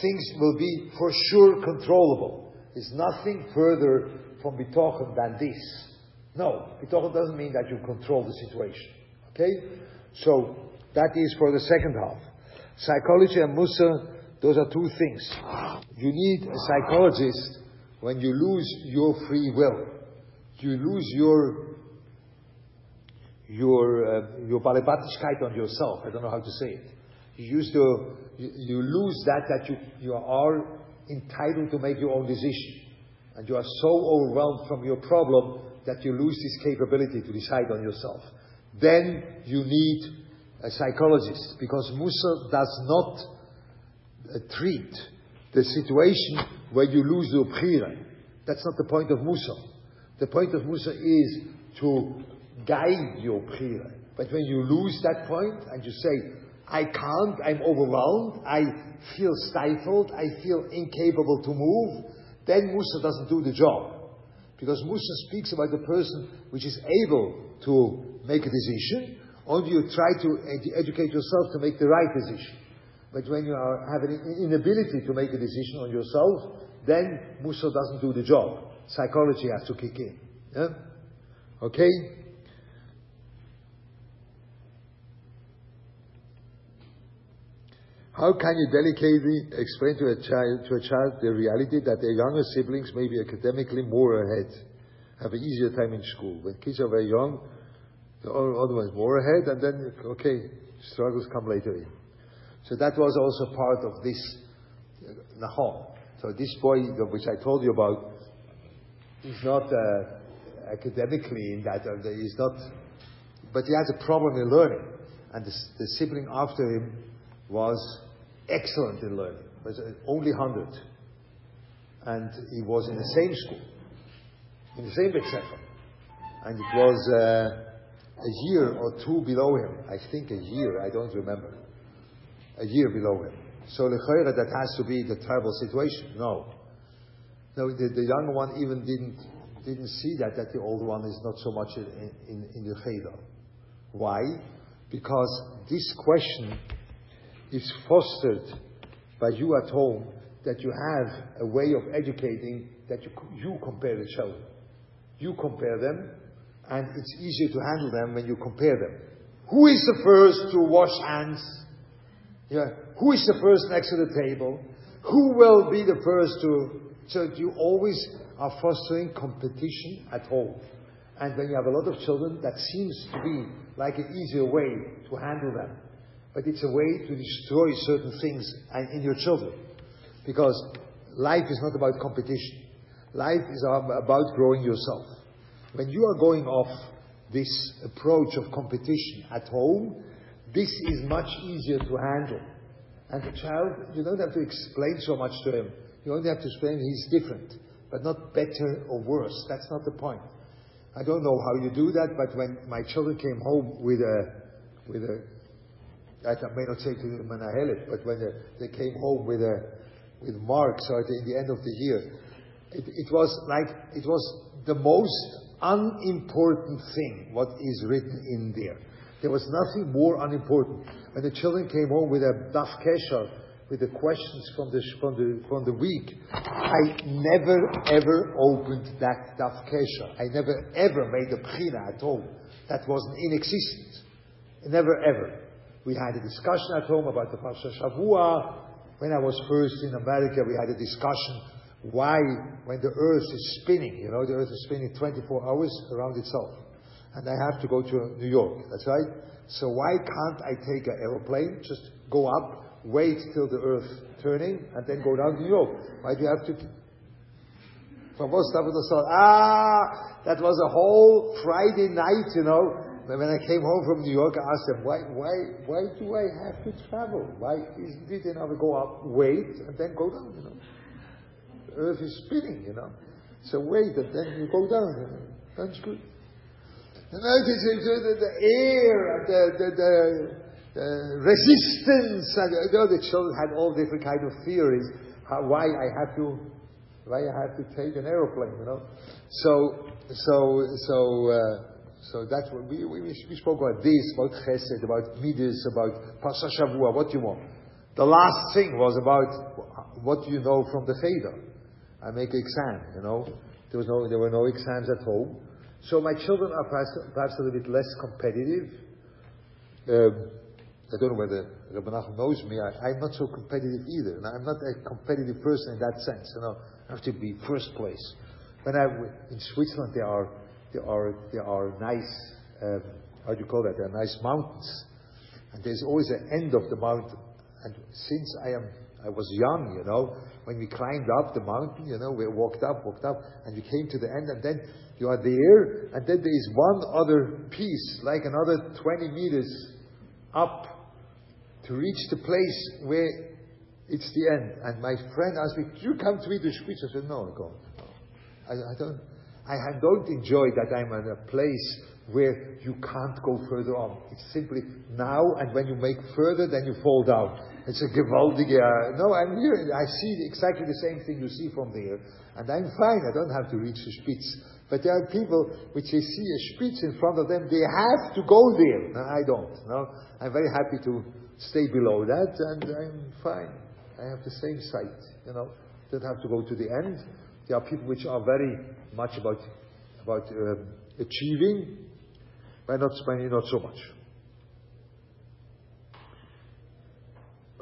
things will be for sure controllable. There's nothing further from Bitochen than this. No, Bitochen doesn't mean that you control the situation. Okay? So, that is for the second half. Psychology and Mussar, those are two things. You need a psychologist when you lose your free will. You lose your your uh, your on yourself. I don't know how to say it. You used to you, you lose that that you you are entitled to make your own decision, and you are so overwhelmed from your problem that you lose this capability to decide on yourself. Then you need a psychologist because Mussar does not uh, treat the situation where you lose your bchira. That's not the point of Mussar. The point of Mussar is to guide your bchira. But when you lose that point and you say, I can't, I'm overwhelmed, I feel stifled, I feel incapable to move, then Mussar doesn't do the job. Because Mussar speaks about the person which is able to make a decision, only you try to ed- educate yourself to make the right decision. But when you are, have an inability to make a decision on yourself, then Mussar doesn't do the job. Psychology has to kick in. Yeah? Okay? How can you delicately explain to a child, to a child the reality that their younger siblings may be academically more ahead, have an easier time in school? When kids are very young, the other one's more ahead, and then, okay, struggles come later in. So that was also part of this uh, Nahom. So this boy, which I told you about, is not uh, academically in that, uh, he's not, but he has a problem in learning. And the, the sibling after him was excellent in learning, was uh, only 100. And he was in the same school, in the same Sefer. And it was uh, a year or two below him. I think a year, I don't remember. A year below him. So Lechoira, that has to be the terrible situation. No. No, the, the younger one even didn't, didn't see that, that the older one is not so much in, in, in the Cheder. Why? Because this question is fostered by you at home that you have a way of educating that you, you compare the children. You compare them, and it's easier to handle them when you compare them. Who is the first to wash hands? Yeah. Who is the first next to the table? Who will be the first to? So you always are fostering competition at home. And when you have a lot of children, that seems to be like an easier way to handle them. But it's a way to destroy certain things in your children. Because life is not about competition. Life is about growing yourself. When you are going off this approach of competition at home, this is much easier to handle. And the child, you don't have to explain so much to him. You only have to explain he's different, but not better or worse. That's not the point. I don't know how you do that, but when my children came home with a, with a, I may not say to the Manahelet, but when they, they came home with a, with marks or at the, end of the year, it, it was like, it was the most unimportant thing what is written in there. There was nothing more unimportant. When the children came home with a daf kesher, with the questions from the, from the, from the week, I never ever opened that daf kesher. I never ever made a pchina at home. That wasn't inexistent. Never ever. We had a discussion at home about the Parsha Shavua. When I was first in America, we had a discussion why, when the earth is spinning, you know, the earth is spinning 24 hours around itself. And I have to go to New York, that's right? So why can't I take an aeroplane, just go up, wait till the earth turning, and then go down to New York? Why do you have to? From thought, ah, that was a whole Friday night, you know. When I came home from New York, I asked them, why, why, why do I have to travel? Why isn't it enough to go up, wait, and then go down, you know? earth is spinning, you know. So wait, and then you go down. You know. That's good. And notice the, the air the, the, the, the resistance. And you know, the children had all different kind of theories. How, why I have to, why I have to take an aeroplane, you know. So, so, so, uh, so that's what we, we, we spoke about this, about chesed, about midas, about Parsha Shavua, what you want. The last thing was about what you know from the Cheder. I make exam, you know. There, was no, there were no exams at home. So my children are perhaps, perhaps a little bit less competitive. Um, I don't know whether Rabbi Nachum knows me. I, am not so competitive either. I'm not a competitive person in that sense. You know, I have to be first place. When I in Switzerland, there are there are there are nice um, how do you call that? There are nice mountains, and there's always an end of the mountain. And since I am I was young, you know, when we climbed up the mountain, you know, we walked up, walked up, and we came to the end, and then you are there, and then there is one other piece, like another 20 meters up to reach the place where it's the end. And my friend asked me, Do you come to the speech? I said, No, I don't. I, I don't. I don't enjoy that I'm in a place where you can't go further on. It's simply now, and when you make further, then you fall down. It's a gewaltige, uh, no, I'm here, I see exactly the same thing you see from there, and I'm fine, I don't have to reach the Spitz. But there are people which they see a Spitz in front of them, they have to go there. No, I don't, no. I'm very happy to stay below that, and I'm fine. I have the same sight, you know. Don't have to go to the end. There are people which are very much about, about uh, achieving, but not, not so much.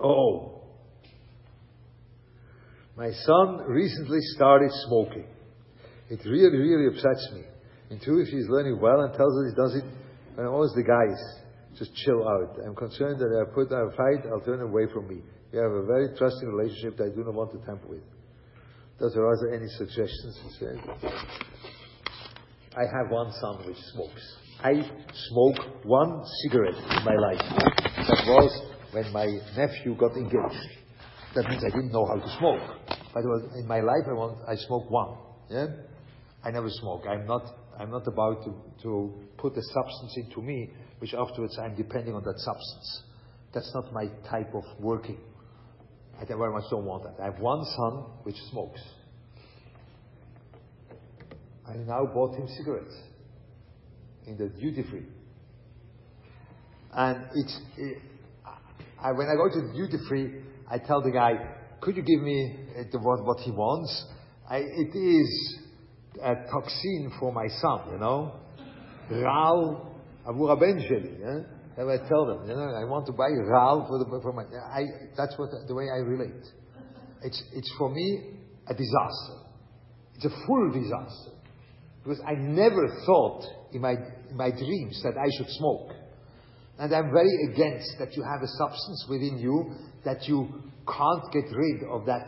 Oh. My son recently started smoking. It really, really upsets me. In truth, he's learning well and tells us he does it when always the guys just chill out. I'm concerned that I put a fight, I'll turn away from me. We have a very trusting relationship that I do not want to tamper with. Does there are any suggestions? I have one son which smokes. I smoke one cigarette in my life. That was when my nephew got engaged. That means I didn't know how to smoke. But in my life, I want, I smoke one. Yeah? I never smoke. I'm not, I'm not about to, to put a substance into me, which afterwards I'm depending on that substance. That's not my type of working. I very much don't want that. I have one son which smokes. I now bought him cigarettes in the duty free. And it's, it, I, when I go to the duty free, I tell the guy, could you give me uh, what, what he wants? I, it is a toxin for my son, you know? Ral avur ben sheli, yeah? And I tell them, you know, I want to buy Ral for, the, for my, I, that's what, the way I relate. It's, it's for me a disaster. It's a full disaster. Because I never thought in my, in my dreams that I should smoke. And I'm very against that you have a substance within you that you can't get rid of that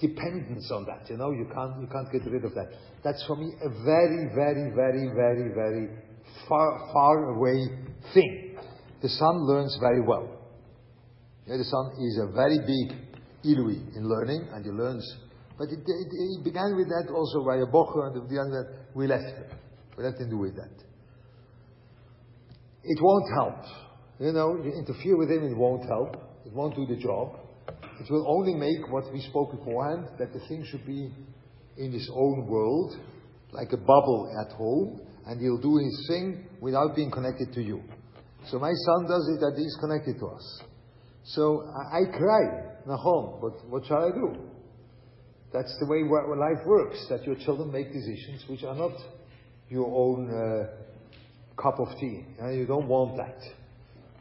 dependence on that. You know, you can't, you can't get rid of that. That's for me a very, very, very, very, very far, far away thing. The son learns very well. Yeah, the son is a very big ilui in learning, and he learns. But it, it, it began with that also by a bocher, and the other we left him. We left him do with that. It won't help. You know, you interfere with him, it won't help. It won't do the job. It will only make what we spoke beforehand, that the thing should be in his own world, like a bubble at home, and he'll do his thing without being connected to you. So my son does it that he's connected to us. So I, I cry, Nahom, but what shall I do? That's the way life works, that your children make decisions which are not your own uh, cup of tea. You don't want that.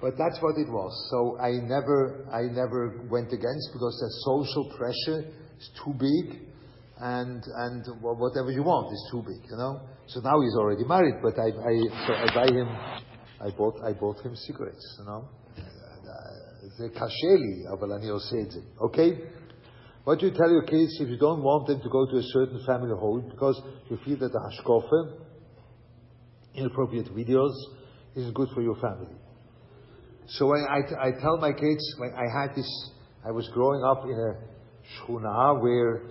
But that's what it was. So I never, I never went against because the social pressure is too big, and and whatever you want is too big, you know. So now he's already married, but I, I so I buy him, I bought, I bought him cigarettes, you know. זה קשה לי, אבל אני עושה את זה, okay? What do you tell your kids if you don't want them to go to a certain family home because you feel that the hashkofe, inappropriate videos, isn't good for your family? So I, I, I tell my kids, when I had this, I was growing up in a shchuna where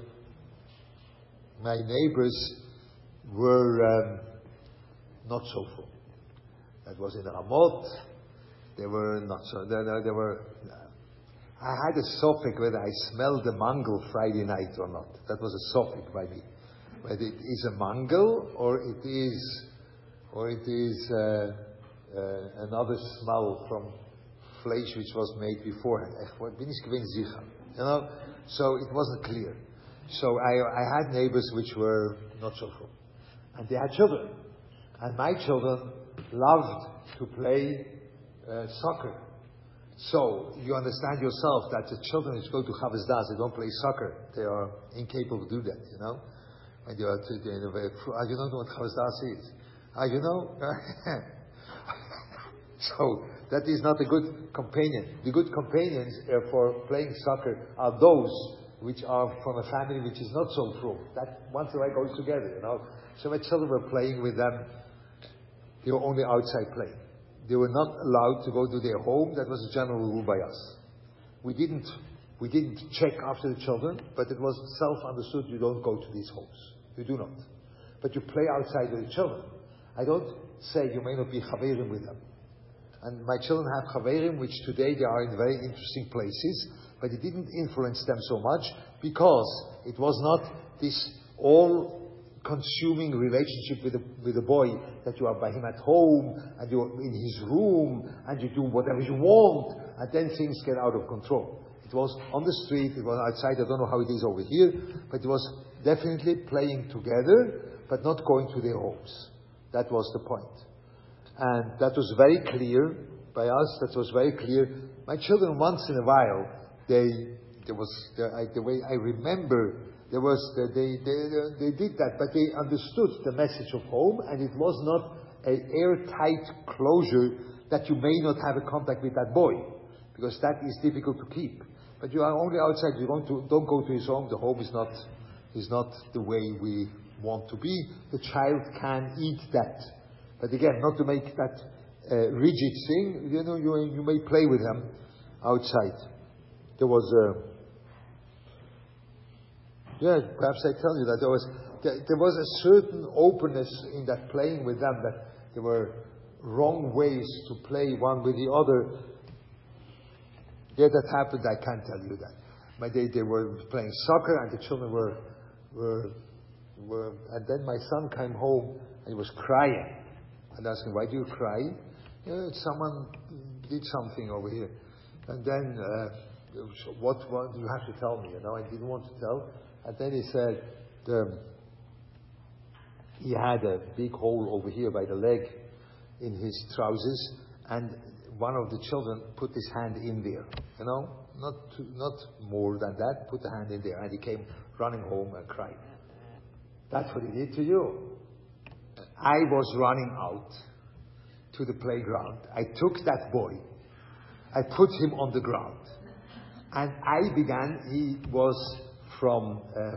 my neighbors were um, not so full. That was in Ramot. They were not so. They, they were. I had a sophic whether I smelled the mangal Friday night or not. That was a sophic by me. Whether it is a mangal or it is, or it is uh, uh, another smell from flesh which was made beforehand. You know, so it wasn't clear. So I, I had neighbors which were not so full. And they had children. And my children loved to play uh, soccer. So you understand yourself that the children which go to Chavas Das, they don't play soccer. They are incapable to do that, you know. And you are to, they, ah, you don't know what Chavas Das is. Ah, you know? so that is not a good companion. The good companions uh, for playing soccer are those which are from a family which is not so full. That once in a while goes together, you know. So my children were playing with them. They were only outside playing. They were not allowed to go to their home. That was a general rule by us. We didn't, we didn't check after the children, but it was self-understood you don't go to these homes. You do not. But you play outside with the children. I don't say you may not be chaverim with them. And my children have chaverim, which today they are in very interesting places, but it didn't influence them so much because it was not this all consuming relationship with the, with the boy that you are by him at home and you're in his room and you do whatever you want and then things get out of control. It was on the street, it was outside, I don't know how it is over here, but it was definitely playing together but not going to their homes. That was the point. And that was very clear by us, that was very clear. My children once in a while, they, there was, the, I, the way I remember there was, they, they, they did that, but they understood the message of home, and it was not an airtight closure that you may not have a contact with that boy, because that is difficult to keep. But you are only outside, you don't, to, don't go to his home, the home is not, is not the way we want to be. The child can eat that. But again, not to make that uh, rigid thing, you know, you, you may play with him outside. There was a, yeah, perhaps I tell you that there was, there, there was a certain openness in that playing with them that there were wrong ways to play one with the other. Yeah, that happened, I can't tell you that. My day they were playing soccer and the children were, were, were, and then my son came home and he was crying. And asking, why do you cry? Know, someone did something over here. And then, uh, what, what you have to tell me? You know, I didn't want to tell. And then he said, um, he had a big hole over here by the leg in his trousers, and one of the children put his hand in there. You know, not not more than that. Put the hand in there, and he came running home and cried. That's what he did to you. I was running out to the playground. I took that boy. I put him on the ground. And I began, he was from. Uh,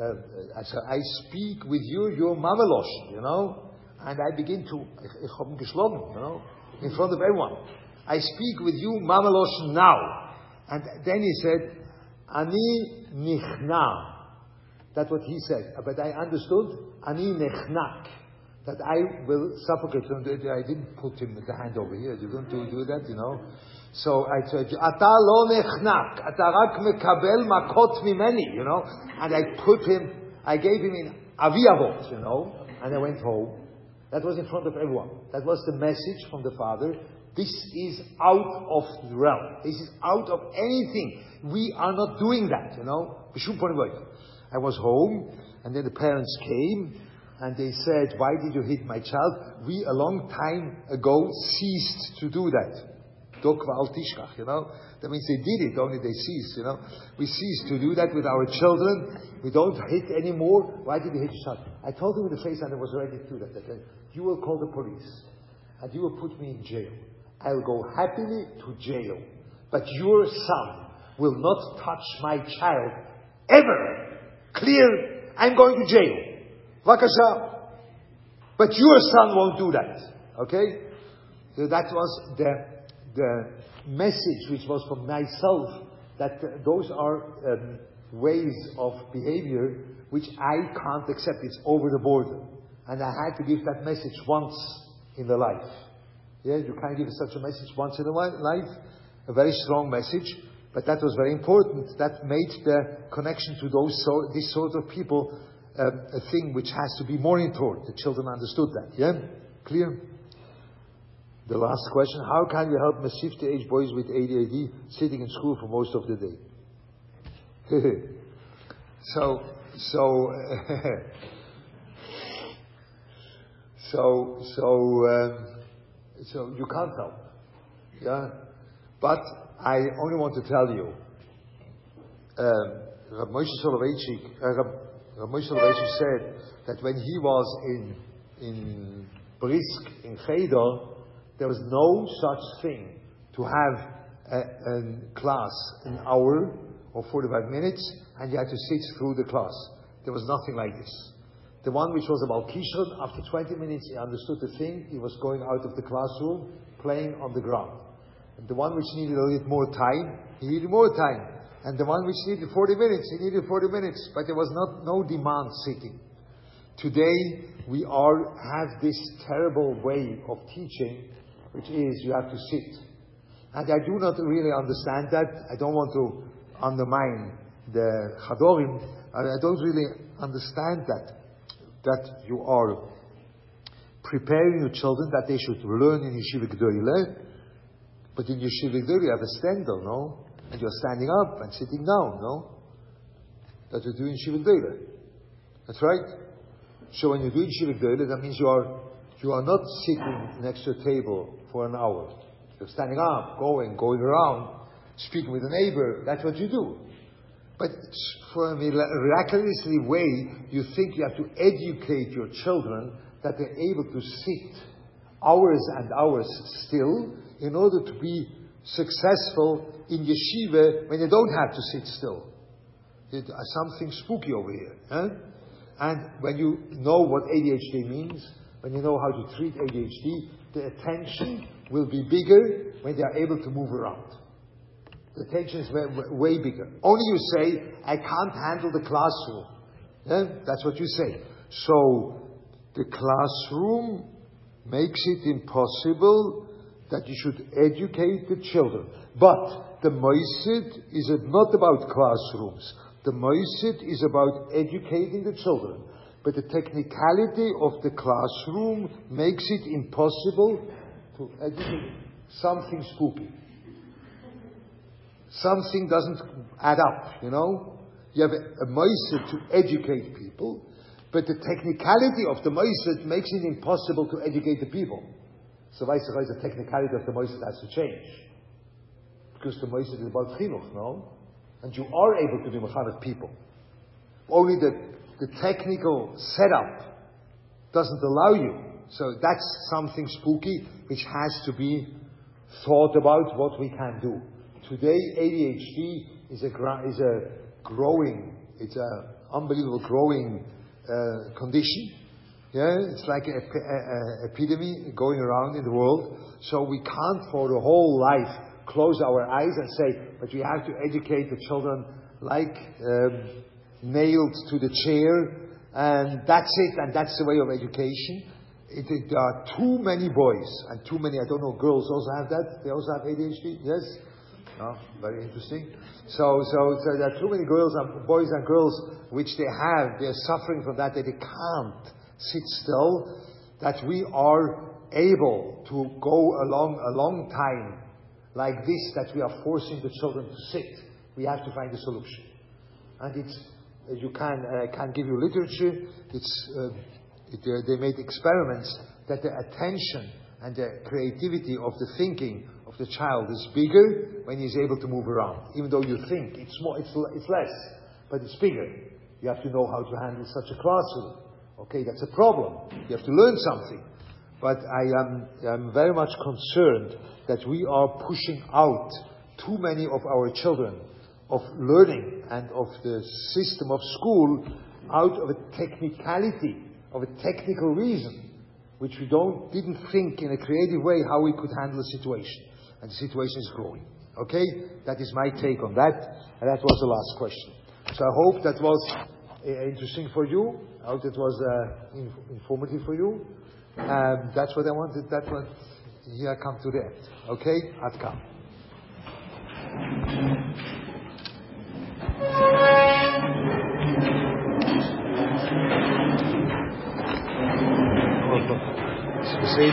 uh, so I speak with you, your mamelosh, you know. And I begin to, geschlagen, you know, in front of everyone. I speak with you mamelosh now. And then he said, Ani nichna. That's what he said. But I understood, Ani nechnak. That I will suffocate him. I didn't put him the hand over here. You don't do, do that, you know. So I said, אתה לא נחנק, אתה רק מקבל מכות ממני, you know. And I put him, I gave him in aviavot, you know. And I went home. That was in front of everyone. That was the message from the father. This is out of the realm. This is out of anything. We are not doing that, you know. I was home, and then the parents came, and they said, why did you hit my child? We, a long time ago, ceased to do that. You know? That means they did it, only they ceased, you know. We ceased to do that with our children. We don't hit anymore. Why did you hit your child? I told him in the face and I was ready to do that. Said, you will call the police and you will put me in jail. I'll go happily to jail. But your son will not touch my child ever. Clear? I'm going to jail. Vakasha. But your son won't do that. Okay? So that was the the message which was from myself that those are um, ways of behavior which I can't accept. It's over the border. And I had to give that message once in the life. Yeah, you can't give such a message once in a life. A very strong message, but that was very important. That made the connection to those so, this sort of people um, a thing which has to be more important. The children understood that. Yeah, clear. The last question, how can you help Mesivta age boys with ADHD sitting in school for most of the day? so, so, so, so, um, so you can't help. Yeah? But I only want to tell you, um, Rab Moshe Soloveitchik, uh, said that when he was in, in Brisk, in Cheder, there was no such thing to have a, a class an hour or 45 minutes and you had to sit through the class. There was nothing like this. The one which was about kishron, after 20 minutes he understood the thing, he was going out of the classroom, playing on the ground. And the one which needed a little more time, he needed more time. And the one which needed 40 minutes, he needed 40 minutes. But there was not, no demand sitting. Today, we are, have this terrible way of teaching which is you have to sit. And I do not really understand that. I don't want to undermine the Chadorim. I don't really understand that. That you are preparing your children that they should learn in Yeshiva Gdoile, but in Yeshiva Gdoile you have a standard, no? And you're standing up and sitting down, no? That you do in Yeshiva Gdoile. That's right. So when you do in Yeshiva that means you are, you are not sitting next to a table for an hour. You're standing up, going, going around, speaking with a neighbor. That's what you do. But for a miraculously way, you think you have to educate your children that they're able to sit hours and hours still in order to be successful in yeshiva when they don't have to sit still. There's something spooky over here. And when you know what ADHD means, when you know how to treat ADHD, the attention will be bigger when they are able to move around. The attention is way, way bigger. Only you say, I can't handle the classroom. Yeah? That's what you say. So, the classroom makes it impossible that you should educate the children. But the Moisid is not about classrooms. The Moisid is about educating the children. But the technicality of the classroom makes it impossible to uh, educate something spooky. something doesn't add up, you know? You have a, a to educate people, but the technicality of the Moised makes it impossible to educate the people. So vice versa, the technicality of the Moised has to change. Because the Moised is about chinuch, no? And you are able to be Muhammad people. Only the, the technical setup doesn't allow you. So that's something spooky which has to be thought about what we can do. Today, ADHD is a, is a growing, it's an unbelievable growing uh, condition. Yeah, it's like an epidemic going around in the world. So we can't for the whole life close our eyes and say, but we have to educate the children like um, nailed to the chair, and that's it, and that's the way of education. It, it, there are too many boys and too many, I don't know, girls also have that. They also have ADHD, yes? Very interesting. So, so, so there are too many girls and boys and girls which they have, they're suffering from that, that they can't sit still, that we are able to go along a long time like this, that we are forcing the children to sit. We have to find a solution. And it's, you can, I uh, can give you literature, it's, uh, it, uh, they made experiments that the attention and the creativity of the thinking of the child is bigger when he's able to move around. Even though you think it's more, it's, it's less, but it's bigger. You have to know how to handle such a classroom. Okay, that's a problem. You have to learn something. But I am I'm very much concerned that we are pushing out too many of our children of learning and of the system of school out of a technicality, of a technical reason, which we don't, didn't think in a creative way how we could handle the situation. And the situation is growing. Okay? That is my take on that. And that was the last question. So I hope that was uh, interesting for you. I hope it was uh, informative for you. Um, that's what I wanted. That's what here I come to the end. Okay? I'd come. Say